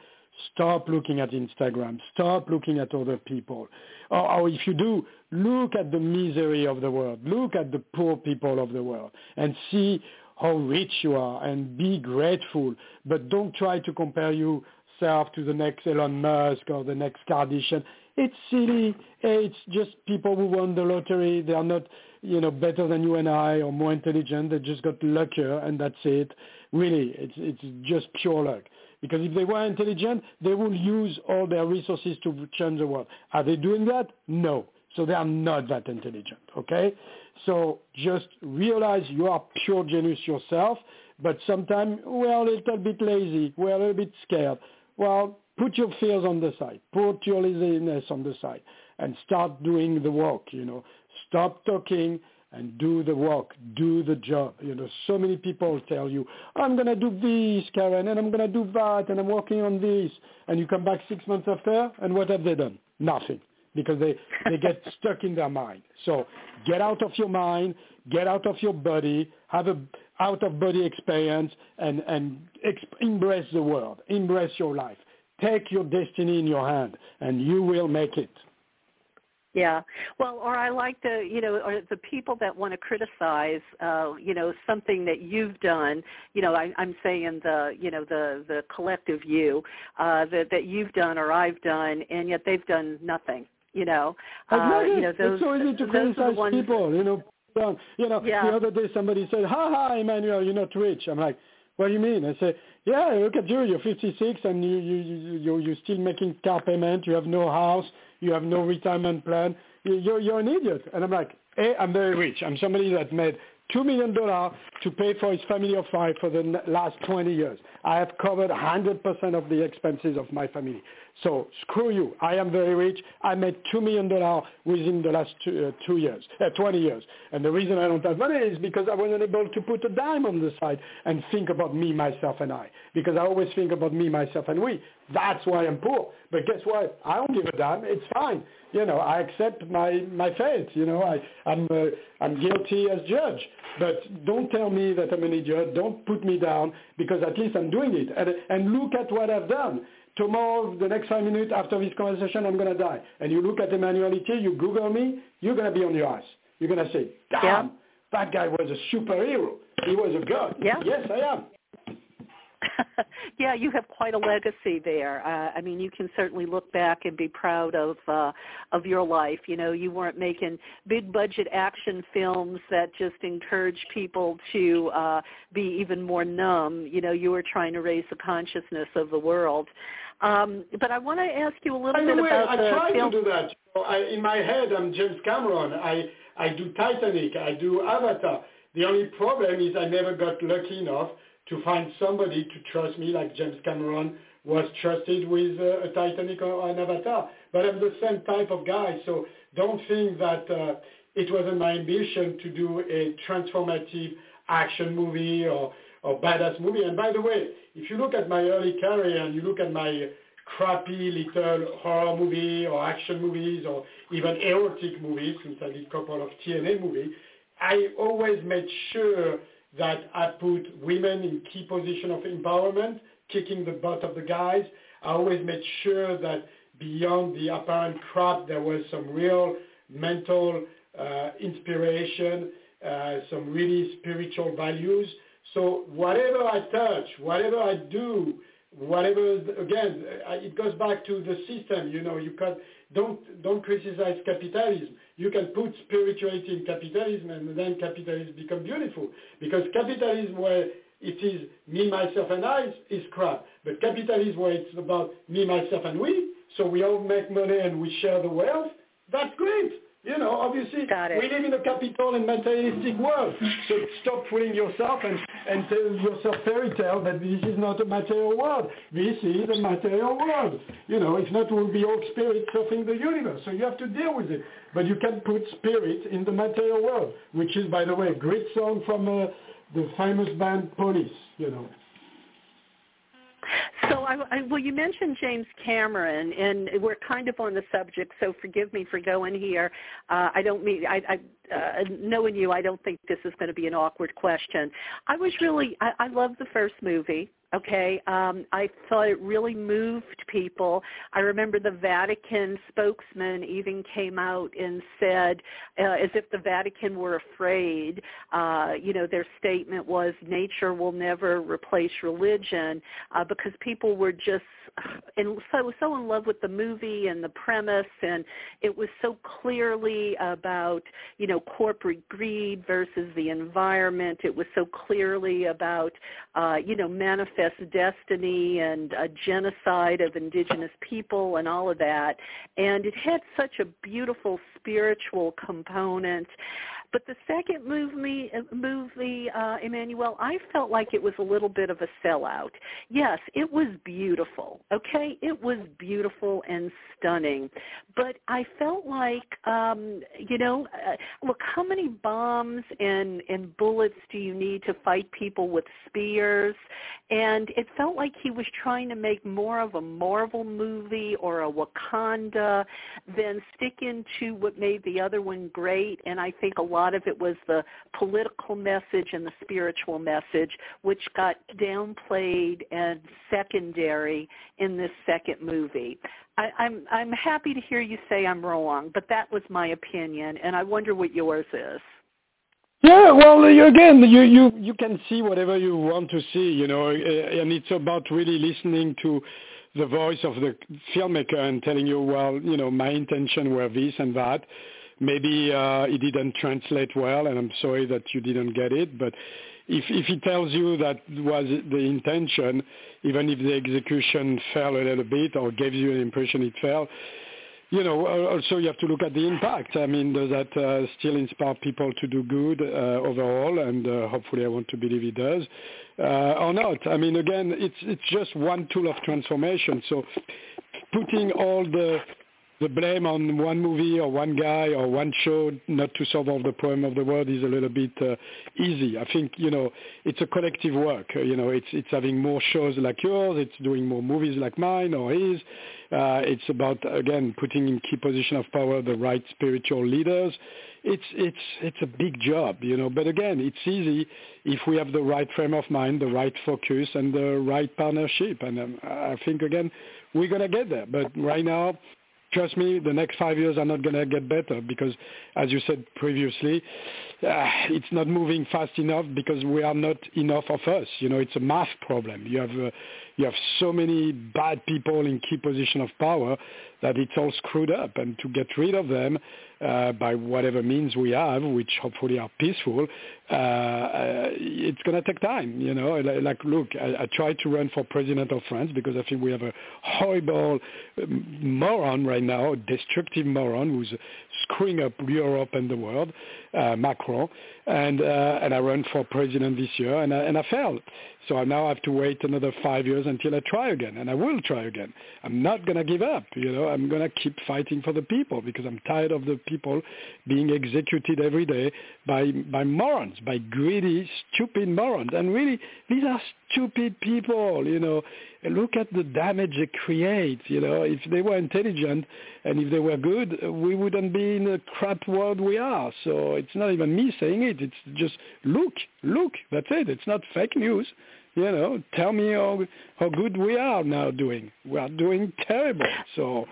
stop looking at Instagram, stop looking at other people. Or, or if you do, look at the misery of the world, look at the poor people of the world, and see how rich you are, and be grateful. But don't try to compare yourself to the next Elon Musk or the next Kardashian. It's silly. It's just people who won the lottery. They are not, you know, better than you and I or more intelligent. They just got luckier, and that's it. Really, it's it's just pure luck. Because if they were intelligent, they would use all their resources to change the world. Are they doing that? No. So they are not that intelligent, okay? So just realize you are pure genius yourself, but sometimes we're a little bit lazy, we're a little bit scared. Well, put your fears on the side, put your laziness on the side, and start doing the work, you know. Stop talking and do the work, do the job. You know, so many people tell you, I'm going to do this, Karen, and I'm going to do that, and I'm working on this. And you come back six months after, and what have they done? Nothing because they, they get *laughs* stuck in their mind. So get out of your mind, get out of your body, have a out of body experience and, and exp- embrace the world, embrace your life. Take your destiny in your hand and you will make it. Yeah. Well, or I like the, you know, or the people that want to criticize, uh, you know, something that you've done. You know, I, I'm saying the, you know, the the collective you uh, that that you've done or I've done, and yet they've done nothing you know. Uh, you know those, it's so easy to criticize ones, people, you know. You know, yeah. the other day somebody said, "Ha ha, Emmanuel, you're not rich." I'm like, "What do you mean?" I say, "Yeah, look at you. You're 56 and you you you you're still making car payment. You have no house. You have no retirement plan. You're you're an idiot." And I'm like, "Hey, I'm very rich. I'm somebody that made $2 million to pay for his family of five for the last 20 years. I have covered 100% of the expenses of my family. So screw you. I am very rich. I made $2 million within the last two, uh, two years, uh, 20 years. And the reason I don't have money is because I wasn't able to put a dime on the side and think about me, myself, and I. Because I always think about me, myself, and we. That's why I'm poor. But guess what? I don't give a damn. It's fine. You know, I accept my, my fate. You know, I, I'm, uh, I'm guilty as judge. But don't tell me that I'm an idiot. Don't put me down because at least I'm doing it. And, and look at what I've done tomorrow, the next five minutes after this conversation, I'm going to die. And you look at the Emmanuel Itier, you Google me, you're going to be on your ass. You're going to say, damn, yeah. that guy was a superhero. He was a god. Yeah. Yes, I am. *laughs* yeah, you have quite a legacy there. Uh, I mean, you can certainly look back and be proud of uh, of your life. You know, you weren't making big budget action films that just encourage people to uh, be even more numb. You know, you were trying to raise the consciousness of the world. Um, but I want to ask you a little By bit the way, about I the try film. to do that. I, in my head, I'm James Cameron. I I do Titanic. I do Avatar. The only problem is I never got lucky enough to find somebody to trust me like James Cameron was trusted with uh, a Titanic or an Avatar. But I'm the same type of guy, so don't think that uh, it wasn't my ambition to do a transformative action movie or, or badass movie. And by the way, if you look at my early career and you look at my crappy little horror movie or action movies or even erotic movies, since I did a couple of TNA movies, I always made sure that I put women in key position of empowerment, kicking the butt of the guys. I always made sure that beyond the apparent crap, there was some real mental uh, inspiration, uh, some really spiritual values. So whatever I touch, whatever I do, whatever again, it goes back to the system. You know, you can don't don't criticize capitalism. You can put spirituality in capitalism, and then capitalism become beautiful. Because capitalism, where it is me, myself, and I, is crap. But capitalism, where it's about me, myself, and we, so we all make money and we share the wealth, that's great. You know, obviously, we live in a capital and materialistic world. So stop fooling yourself and, and tell yourself fairy tale that this is not a material world. This is a material world. You know, if not, we'll be all spirits surfing the universe. So you have to deal with it. But you can put spirit in the material world, which is, by the way, a great song from uh, the famous band Police, you know. So, I, I, well, you mentioned James Cameron, and we're kind of on the subject. So, forgive me for going here. Uh, I don't mean I, I uh, knowing you, I don't think this is going to be an awkward question. I was really, I, I love the first movie. Okay, um, I thought it really moved people. I remember the Vatican spokesman even came out and said, uh, as if the Vatican were afraid. Uh, you know, their statement was, "Nature will never replace religion," uh, because people were just *sighs* and so so in love with the movie and the premise, and it was so clearly about you know corporate greed versus the environment. It was so clearly about uh, you know manifest destiny and a genocide of indigenous people and all of that, and it had such a beautiful spiritual component. But the second movie, movie uh, Emmanuel, I felt like it was a little bit of a sellout. Yes, it was beautiful. Okay, it was beautiful and stunning, but I felt like, um, you know, uh, look, how many bombs and and bullets do you need to fight people with spears? And it felt like he was trying to make more of a Marvel movie or a Wakanda than stick into what made the other one great. And I think a lot lot of it was the political message and the spiritual message, which got downplayed and secondary in this second movie. I, I'm I'm happy to hear you say I'm wrong, but that was my opinion, and I wonder what yours is. Yeah, well, uh, again, you, you, you can see whatever you want to see, you know, uh, and it's about really listening to the voice of the filmmaker and telling you, well, you know, my intention were this and that maybe uh, it didn't translate well, and I'm sorry that you didn't get it. But if if he tells you that was the intention, even if the execution fell a little bit or gave you an impression it fell, you know, also you have to look at the impact. I mean, does that uh, still inspire people to do good uh, overall? And uh, hopefully, I want to believe it does, uh, or not. I mean, again, it's it's just one tool of transformation. So, putting all the the blame on one movie or one guy or one show not to solve all the problem of the world is a little bit uh, easy. I think you know it's a collective work. Uh, you know, it's it's having more shows like yours. It's doing more movies like mine or his. Uh, it's about again putting in key position of power the right spiritual leaders. It's it's it's a big job, you know. But again, it's easy if we have the right frame of mind, the right focus, and the right partnership. And um, I think again we're gonna get there. But right now trust me, the next five years are not going to get better because, as you said previously, uh, it's not moving fast enough because we are not enough of us. You know, it's a math problem. You have uh, you have so many bad people in key position of power that it's all screwed up. And to get rid of them uh, by whatever means we have, which hopefully are peaceful, uh, uh, it's going to take time. You know, like look, I, I tried to run for president of France because I think we have a horrible um, moron right now, a destructive moron who's screwing up Europe and the world, uh, Macron, and uh, and I ran for president this year, and I, and I failed. So I now have to wait another five years until I try again, and I will try again. I'm not going to give up. You know, I'm going to keep fighting for the people because I'm tired of the people being executed every day by by morons, by greedy, stupid morons. And really, these are stupid people. You know, look at the damage they create. You know, if they were intelligent and if they were good, we wouldn't be in the crap world we are. So it's not even me saying it. It's just look, look. That's it. It's not fake news. You know, tell me how how good we are now doing. We are doing terrible. So.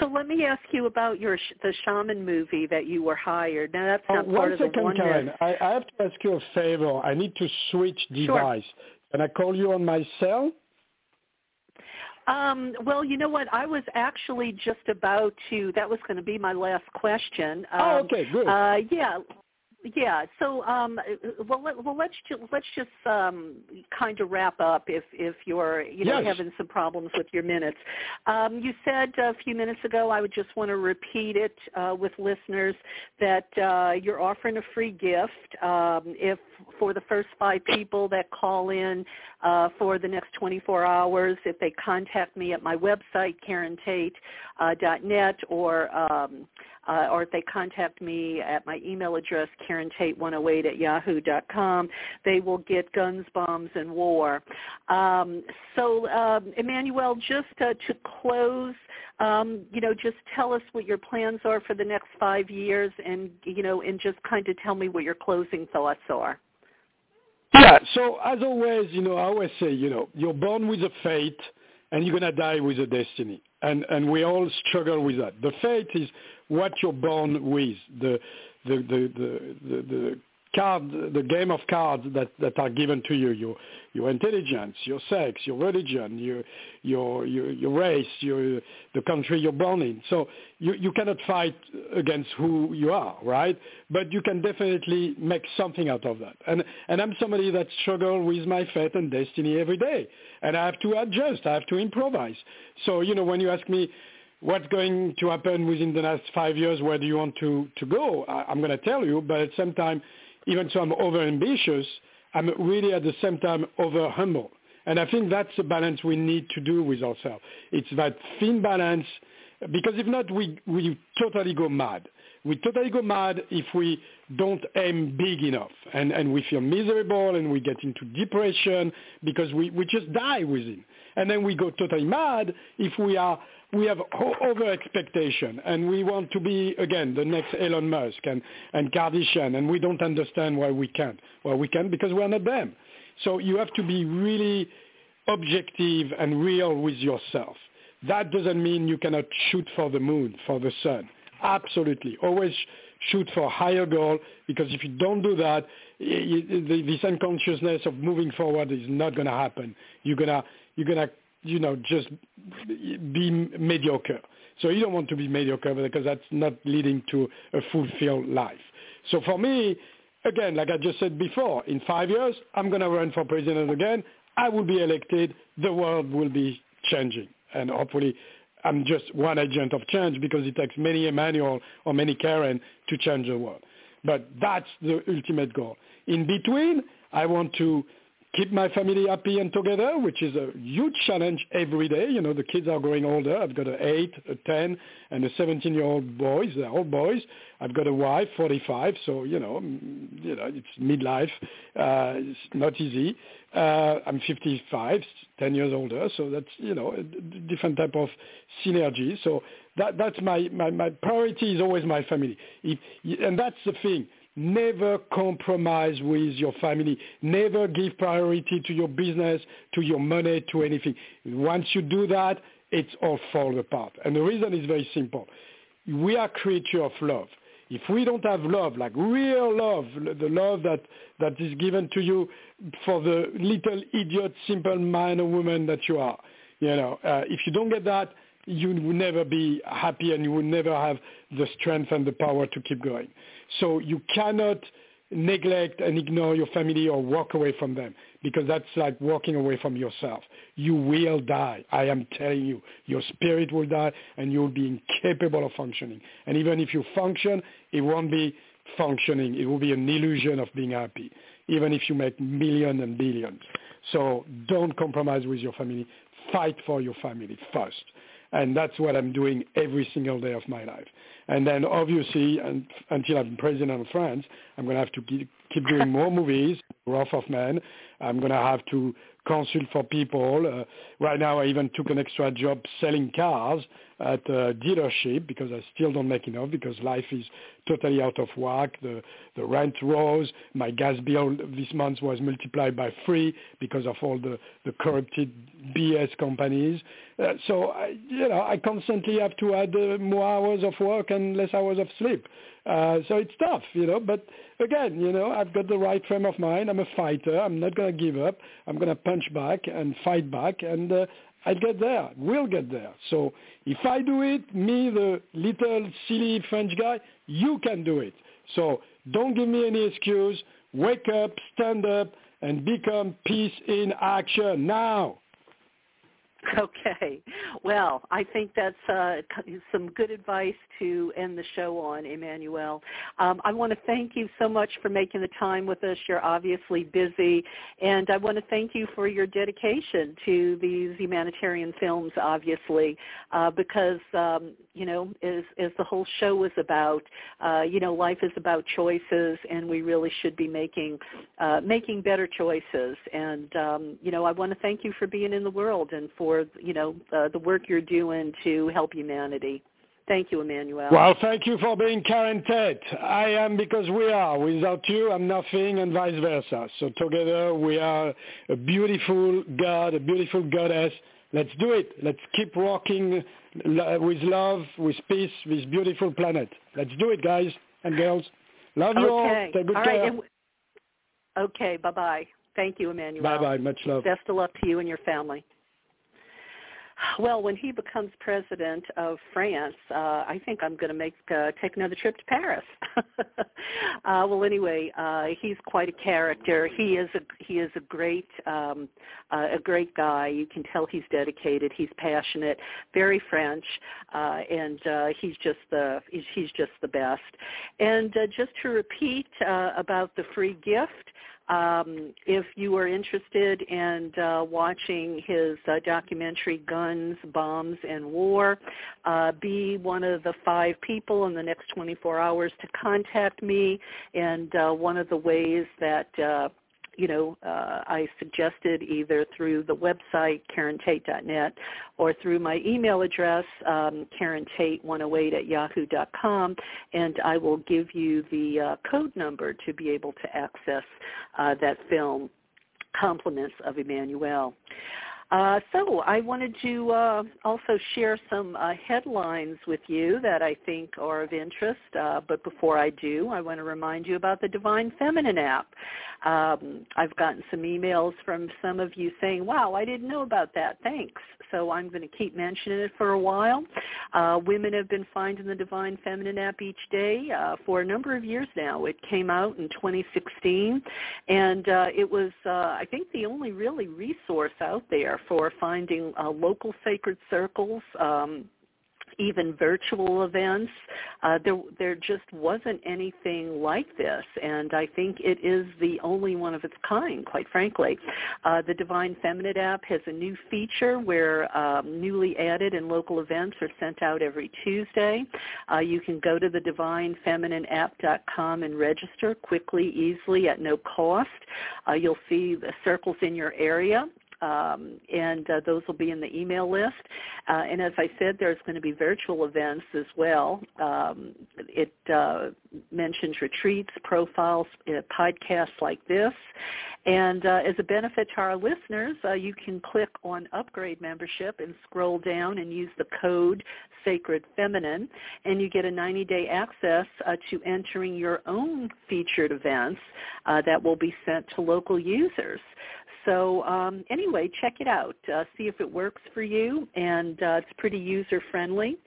So let me ask you about your the shaman movie that you were hired. Now that's not oh, part of the one. Karen. I, I have to ask you a favor. I need to switch device. Sure. Can I call you on my cell? Um, well, you know what? I was actually just about to. That was going to be my last question. Oh, um, oh, okay, good. Uh, yeah, yeah. So, um, well, let, well, let's just let's just um, kind of wrap up if if you're you know yes. having some problems with your minutes. Um, you said a few minutes ago. I would just want to repeat it uh, with listeners that uh, you're offering a free gift um, if for the first five people that call in uh, for the next 24 hours. If they contact me at my website, KarenTate.net, uh, or um, uh, or if they contact me at my email address, KarenTate108 at yahoo.com, they will get Guns, Bombs, and War. Um, so, um, Emmanuel, just uh, to close, um, you know, just tell us what your plans are for the next five years, and you know, and just kind of tell me what your closing thoughts are. Yeah. *laughs* So as always, you know, I always say, you know, you're born with a fate, and you're gonna die with a destiny, and and we all struggle with that. The fate is what you're born with, the the the the, the, the card, the game of cards that, that are given to you, your your intelligence, your sex, your religion, your your your, your race, your the country you're born in. So you, you cannot fight against who you are, right? But you can definitely make something out of that. And and I'm somebody that struggles with my fate and destiny every day, and I have to adjust, I have to improvise. So you know when you ask me what's going to happen within the next five years, where do you want to, to go? I, I'm going to tell you, but at the same time, even though I'm over ambitious, I'm really at the same time over humble. And I think that's the balance we need to do with ourselves. It's that thin balance, because if not, we, we totally go mad. We totally go mad if we don't aim big enough and, and we feel miserable and we get into depression because we, we just die within. And then we go totally mad if we are we have over expectation and we want to be again the next Elon Musk and, and Kardashian and we don't understand why we can't. Well we can because we're not them. So you have to be really objective and real with yourself. That doesn't mean you cannot shoot for the moon, for the sun. Absolutely. Always shoot for higher goal because if you don't do that, this unconsciousness of moving forward is not going to happen. You're going to you're going to you know, just be mediocre. So you don't want to be mediocre because that's not leading to a fulfilled life. So for me, again, like I just said before, in five years, I'm going to run for president again. I will be elected. The world will be changing. And hopefully I'm just one agent of change because it takes many Emmanuel or many Karen to change the world. But that's the ultimate goal. In between, I want to keep my family happy and together, which is a huge challenge every day. You know, the kids are growing older. I've got an 8, a 10, and a 17-year-old boys. They're all boys. I've got a wife, 45, so, you know, you know it's midlife. Uh, it's not easy. Uh, I'm 55, 10 years older, so that's, you know, a different type of synergy. So that, that's my, my, my priority is always my family. If, and that's the thing Never compromise with your family. Never give priority to your business, to your money, to anything. Once you do that, it's all fall apart. And the reason is very simple. We are creature of love. If we don't have love, like real love, the love that, that is given to you for the little idiot, simple man or woman that you are, you know, uh, if you don't get that, you will never be happy and you will never have the strength and the power to keep going. So you cannot neglect and ignore your family or walk away from them because that's like walking away from yourself. You will die. I am telling you, your spirit will die and you'll be incapable of functioning. And even if you function, it won't be functioning. It will be an illusion of being happy. even if you make millions and billions. So don't compromise with your family. Fight for your family first. And that's what I'm doing every single day of my life. And then obviously, and, until I'm president of France, I'm going to have to keep, keep doing more movies, Wrath of Man. I'm going to have to consult for people. Uh, right now, I even took an extra job selling cars at a dealership because I still don't make enough because life is totally out of whack. The, the rent rose. My gas bill this month was multiplied by three because of all the, the corrupted BS companies. Uh, so, I, you know, I constantly have to add uh, more hours of work and less hours of sleep. Uh, so it's tough, you know. But again, you know, I've got the right frame of mind. I'm a fighter. I'm not going to give up. I'm going to punch back and fight back, and uh, I'll get there. We'll get there. So if I do it, me, the little silly French guy, you can do it. So don't give me any excuse. Wake up, stand up, and become peace in action now. *laughs* Okay. Well, I think that's uh, some good advice to end the show on, Emmanuel. Um, I want to thank you so much for making the time with us. You're obviously busy, and I want to thank you for your dedication to these humanitarian films, obviously, uh, because um, you know, as as the whole show was about, uh, you know, life is about choices, and we really should be making uh, making better choices. And um, you know, I want to thank you for being in the world and for for you know uh, the work you're doing to help humanity. Thank you, Emmanuel. Well, thank you for being Karen Tate. I am because we are. Without you, I'm nothing, and vice versa. So together, we are a beautiful God, a beautiful goddess. Let's do it. Let's keep rocking with love, with peace, this beautiful planet. Let's do it, guys and girls. Love you okay. all. Take good all care. Right. Okay. Bye bye. Thank you, Emmanuel. Bye bye. Much love. Best of luck to you and your family. Well, when he becomes president of France, uh, I think I'm going to make uh, take another trip to Paris. *laughs* uh, well, anyway, uh, he's quite a character. He is a he is a great um, uh, a great guy. You can tell he's dedicated. He's passionate, very French, uh, and uh, he's just the he's, he's just the best. And uh, just to repeat uh, about the free gift. Um, if you are interested in uh, watching his uh, documentary Guns, Bombs, and War, uh, be one of the five people in the next 24 hours to contact me. And uh, one of the ways that uh, you know, uh, I suggested either through the website, karentate.net, or through my email address, um, karentate108 at yahoo.com, and I will give you the uh, code number to be able to access uh, that film, Compliments of Emmanuel. Uh, so I wanted to uh, also share some uh, headlines with you that I think are of interest. Uh, but before I do, I want to remind you about the Divine Feminine app. Um, I've gotten some emails from some of you saying, wow, I didn't know about that. Thanks. So I'm going to keep mentioning it for a while. Uh, women have been finding the Divine Feminine app each day for a number of years now. It came out in 2016, and it was, I think, the only really resource out there for finding uh, local sacred circles, um, even virtual events. Uh, there, there just wasn't anything like this, and I think it is the only one of its kind, quite frankly. Uh, the Divine Feminine app has a new feature where um, newly added and local events are sent out every Tuesday. Uh, you can go to the divinefeminine.app.com and register quickly, easily, at no cost. Uh, you'll see the circles in your area um, and uh, those will be in the email list. Uh, and as I said, there's going to be virtual events as well. Um, it uh, mentions retreats, profiles, uh, podcasts like this. And uh, as a benefit to our listeners, uh, you can click on upgrade membership and scroll down and use the code Sacred Feminine, and you get a 90-day access to entering your own featured events that will be sent to local users. So um, anyway, check it out. Uh, see if it works for you, and uh, it's pretty user friendly.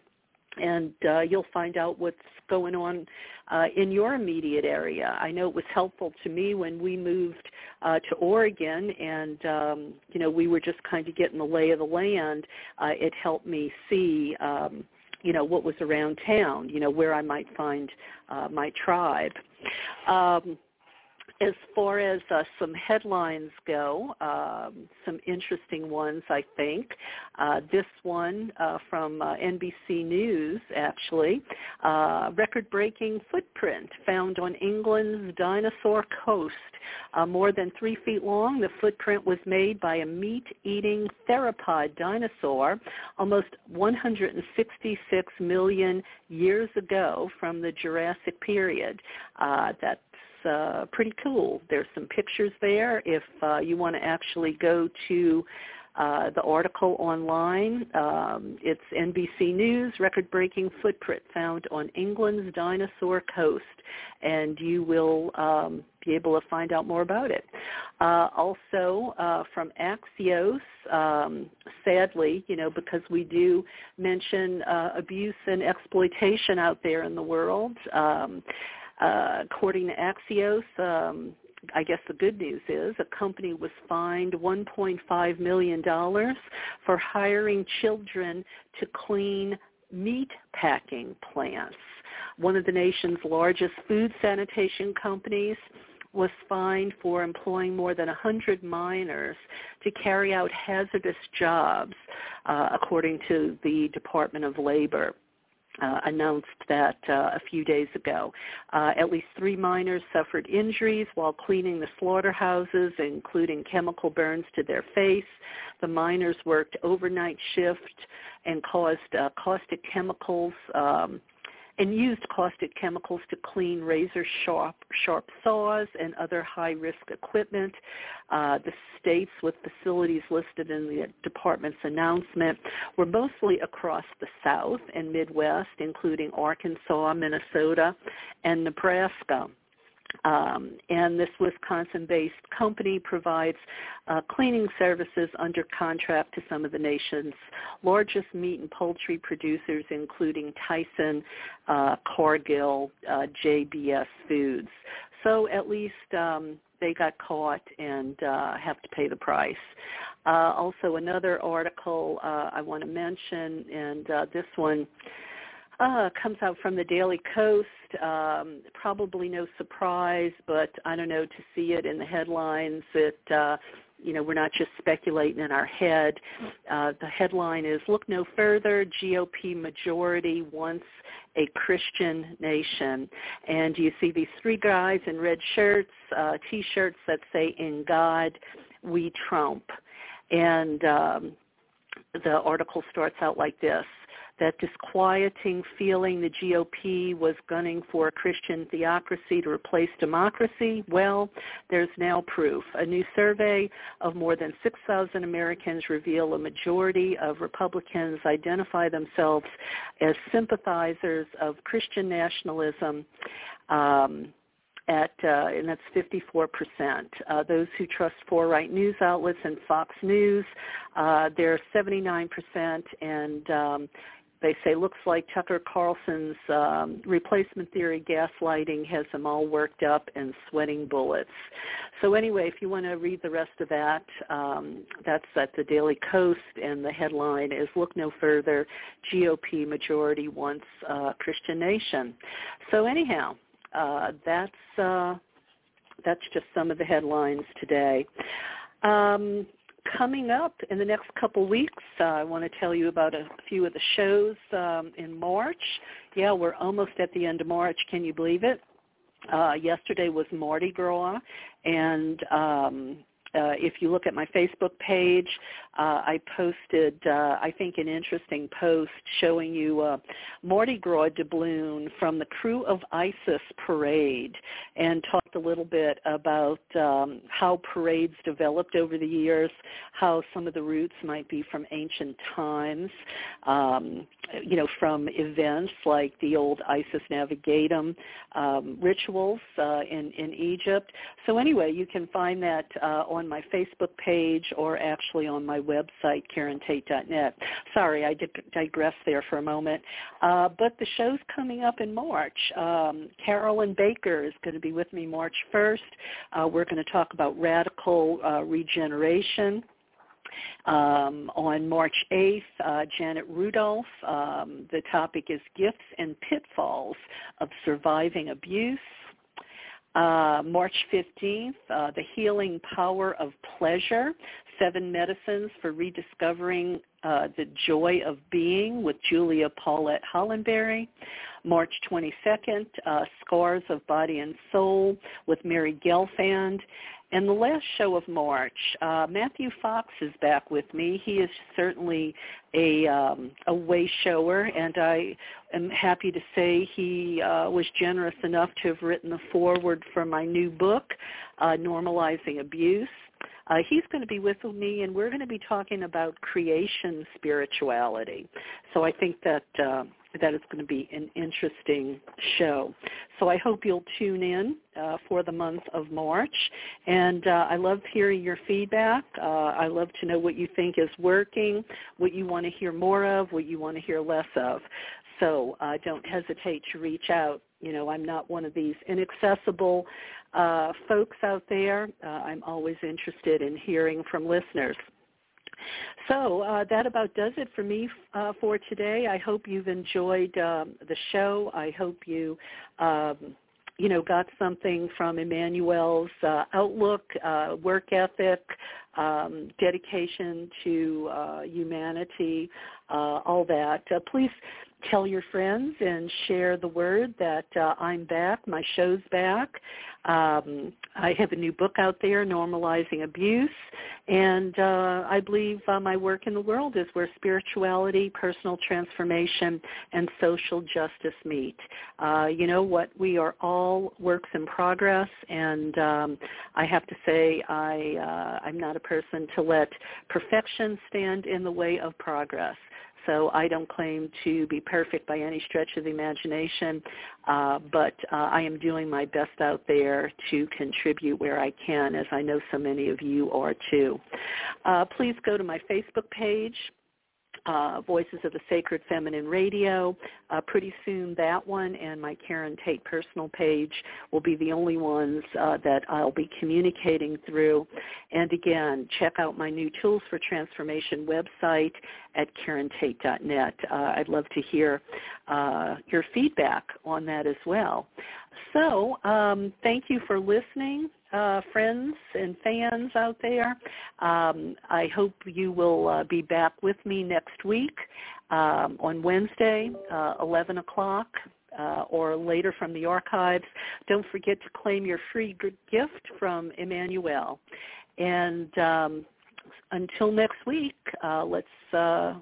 And uh, you'll find out what's going on uh, in your immediate area. I know it was helpful to me when we moved uh, to Oregon, and um, you know we were just kind of getting the lay of the land. Uh, it helped me see. Um, you know what was around town, you know where I might find uh, my tribe. Um, as far as uh, some headlines go, um, some interesting ones, I think. Uh, this one uh, from uh, NBC News, actually, uh, record-breaking footprint found on England's dinosaur coast. Uh, more than three feet long, the footprint was made by a meat-eating theropod dinosaur almost 166 million years ago from the Jurassic period. that uh, pretty cool. There's some pictures there. If uh, you want to actually go to uh, the article online, um, it's NBC News, record-breaking footprint found on England's dinosaur coast, and you will um, be able to find out more about it. Uh, also, uh, from Axios, um, sadly, you know, because we do mention uh, abuse and exploitation out there in the world, um, uh, according to Axios, um, I guess the good news is a company was fined $1.5 million for hiring children to clean meat packing plants. One of the nation's largest food sanitation companies was fined for employing more than 100 minors to carry out hazardous jobs, uh, according to the Department of Labor uh, announced that uh, a few days ago. Uh, at least three minors suffered injuries while cleaning the slaughterhouses, including chemical burns to their face. The minors worked overnight shift and caused uh, caustic chemicals um, and used caustic chemicals to clean razor sharp, sharp saws and other high-risk equipment. Uh, the states with facilities listed in the department's announcement were mostly across the South and Midwest, including Arkansas, Minnesota, and Nebraska. Um, and this Wisconsin-based company provides uh, cleaning services under contract to some of the nation's largest meat and poultry producers, including Tyson, uh, Cargill, uh, JBS Foods. So at least um, they got caught and uh, have to pay the price. Uh, also, another article uh, I want to mention, and uh, this one uh, comes out from the Daily Kos. Um, probably no surprise, but I don't know to see it in the headlines. It uh, you know, we're not just speculating in our head. Uh, the headline is, look no further, GOP majority wants a Christian nation. And you see these three guys in red shirts, uh, T-shirts that say, in God we trump. And um, the article starts out like this that disquieting feeling the GOP was gunning for a Christian theocracy to replace democracy? Well, there's now proof. A new survey of more than 6,000 Americans reveal a majority of Republicans identify themselves as sympathizers of Christian nationalism. Um, at uh, and that's 54 percent. Uh, those who trust four right news outlets and Fox News, uh, they're 79 percent, and um, they say looks like Tucker Carlson's um, replacement theory gaslighting has them all worked up and sweating bullets. So anyway, if you want to read the rest of that, um, that's at the Daily Kos, and the headline is "Look No Further: GOP Majority Wants uh, Christian Nation." So anyhow, uh, that's uh, that's just some of the headlines today. Um, coming up in the next couple weeks, uh, I want to tell you about a few of the shows um, in March. Yeah, we're almost at the end of March. Can you believe it? Uh, yesterday was Mardi Gras, and um, uh, if you look at my Facebook page, uh, I posted, uh, I think, an interesting post showing you uh, Mardi Gras doubloon from the Krewe of Isis parade and talked a little bit about um, how parades developed over the years, how some of the roots might be from ancient times, um, you know, from events like the old Isis Navigatum um, rituals uh, in, in Egypt. So anyway, you can find that uh, on my Facebook page or actually on my website, KarenTate.net. Sorry, I did digress there for a moment. Uh, but the show's coming up in March. Um, Carolyn Baker is going to be with me March 1st. Uh, we're going to talk about radical uh, regeneration. Um, on March 8th, uh, Janet Rudolph, um, the topic is Gifts and Pitfalls of Surviving Abuse. Uh, March 15th, uh, The Healing Power of Pleasure, Seven Medicines for Rediscovering uh, the Joy of Being with Julia Paulette Hollenberry. March 22nd, uh, Scars of Body and Soul with Mary Gelfand. And the last show of March, uh, Matthew Fox is back with me. He is certainly a um, a way shower, and I am happy to say he uh, was generous enough to have written the foreword for my new book, uh, Normalizing Abuse. Uh, he's going to be with me, and we're going to be talking about creation spirituality. So I think that uh, that is going to be an interesting show. So I hope you'll tune in uh, for the month of March. And uh, I love hearing your feedback. Uh, I love to know what you think is working, what you want to hear more of, what you want to hear less of. So uh, don't hesitate to reach out. You know, I'm not one of these inaccessible uh, folks out there. Uh, I'm always interested in hearing from listeners. So uh, that about does it for me uh, for today. I hope you've enjoyed um, the show. I hope you, um, you know, got something from Emmanuel's uh, outlook, uh, work ethic, um, dedication to uh, humanity, uh, all that. please tell your friends and share the word that uh, I'm back. My show's back. Um, I have a new book out there, Normalizing Abuse, and uh, I believe uh, my work in the world is where spirituality, personal transformation, and social justice meet. Uh, you know what? We are all works in progress, and um, I have to say I uh, I'm not a person to let perfection stand in the way of progress. So I don't claim to be perfect by any stretch of the imagination, uh, but uh, I am doing my best out there to contribute where I can, as I know so many of you are too. Uh, please go to my Facebook page uh, Voices of the Sacred Feminine Radio. Uh, pretty soon that one and my Karen Tate personal page will be the only ones uh, that I'll be communicating through. And again, check out my new Tools for Transformation website at karentate.net. Uh, I'd love to hear uh, your feedback on that as well. So um, thank you for listening uh, friends and fans out there. Um, I hope you will uh, be back with me next week um, on Wednesday, uh, 11 o'clock. Uh, or later from the archives. Don't forget to claim your free gift from Emmanuel. And um, until next week, uh, let's uh,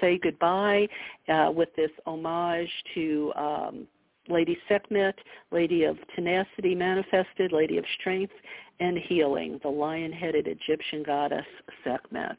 say goodbye uh, with this homage to um, Lady Sekhmet, Lady of Tenacity Manifested, Lady of Strength and Healing, the lion-headed Egyptian goddess Sekhmet.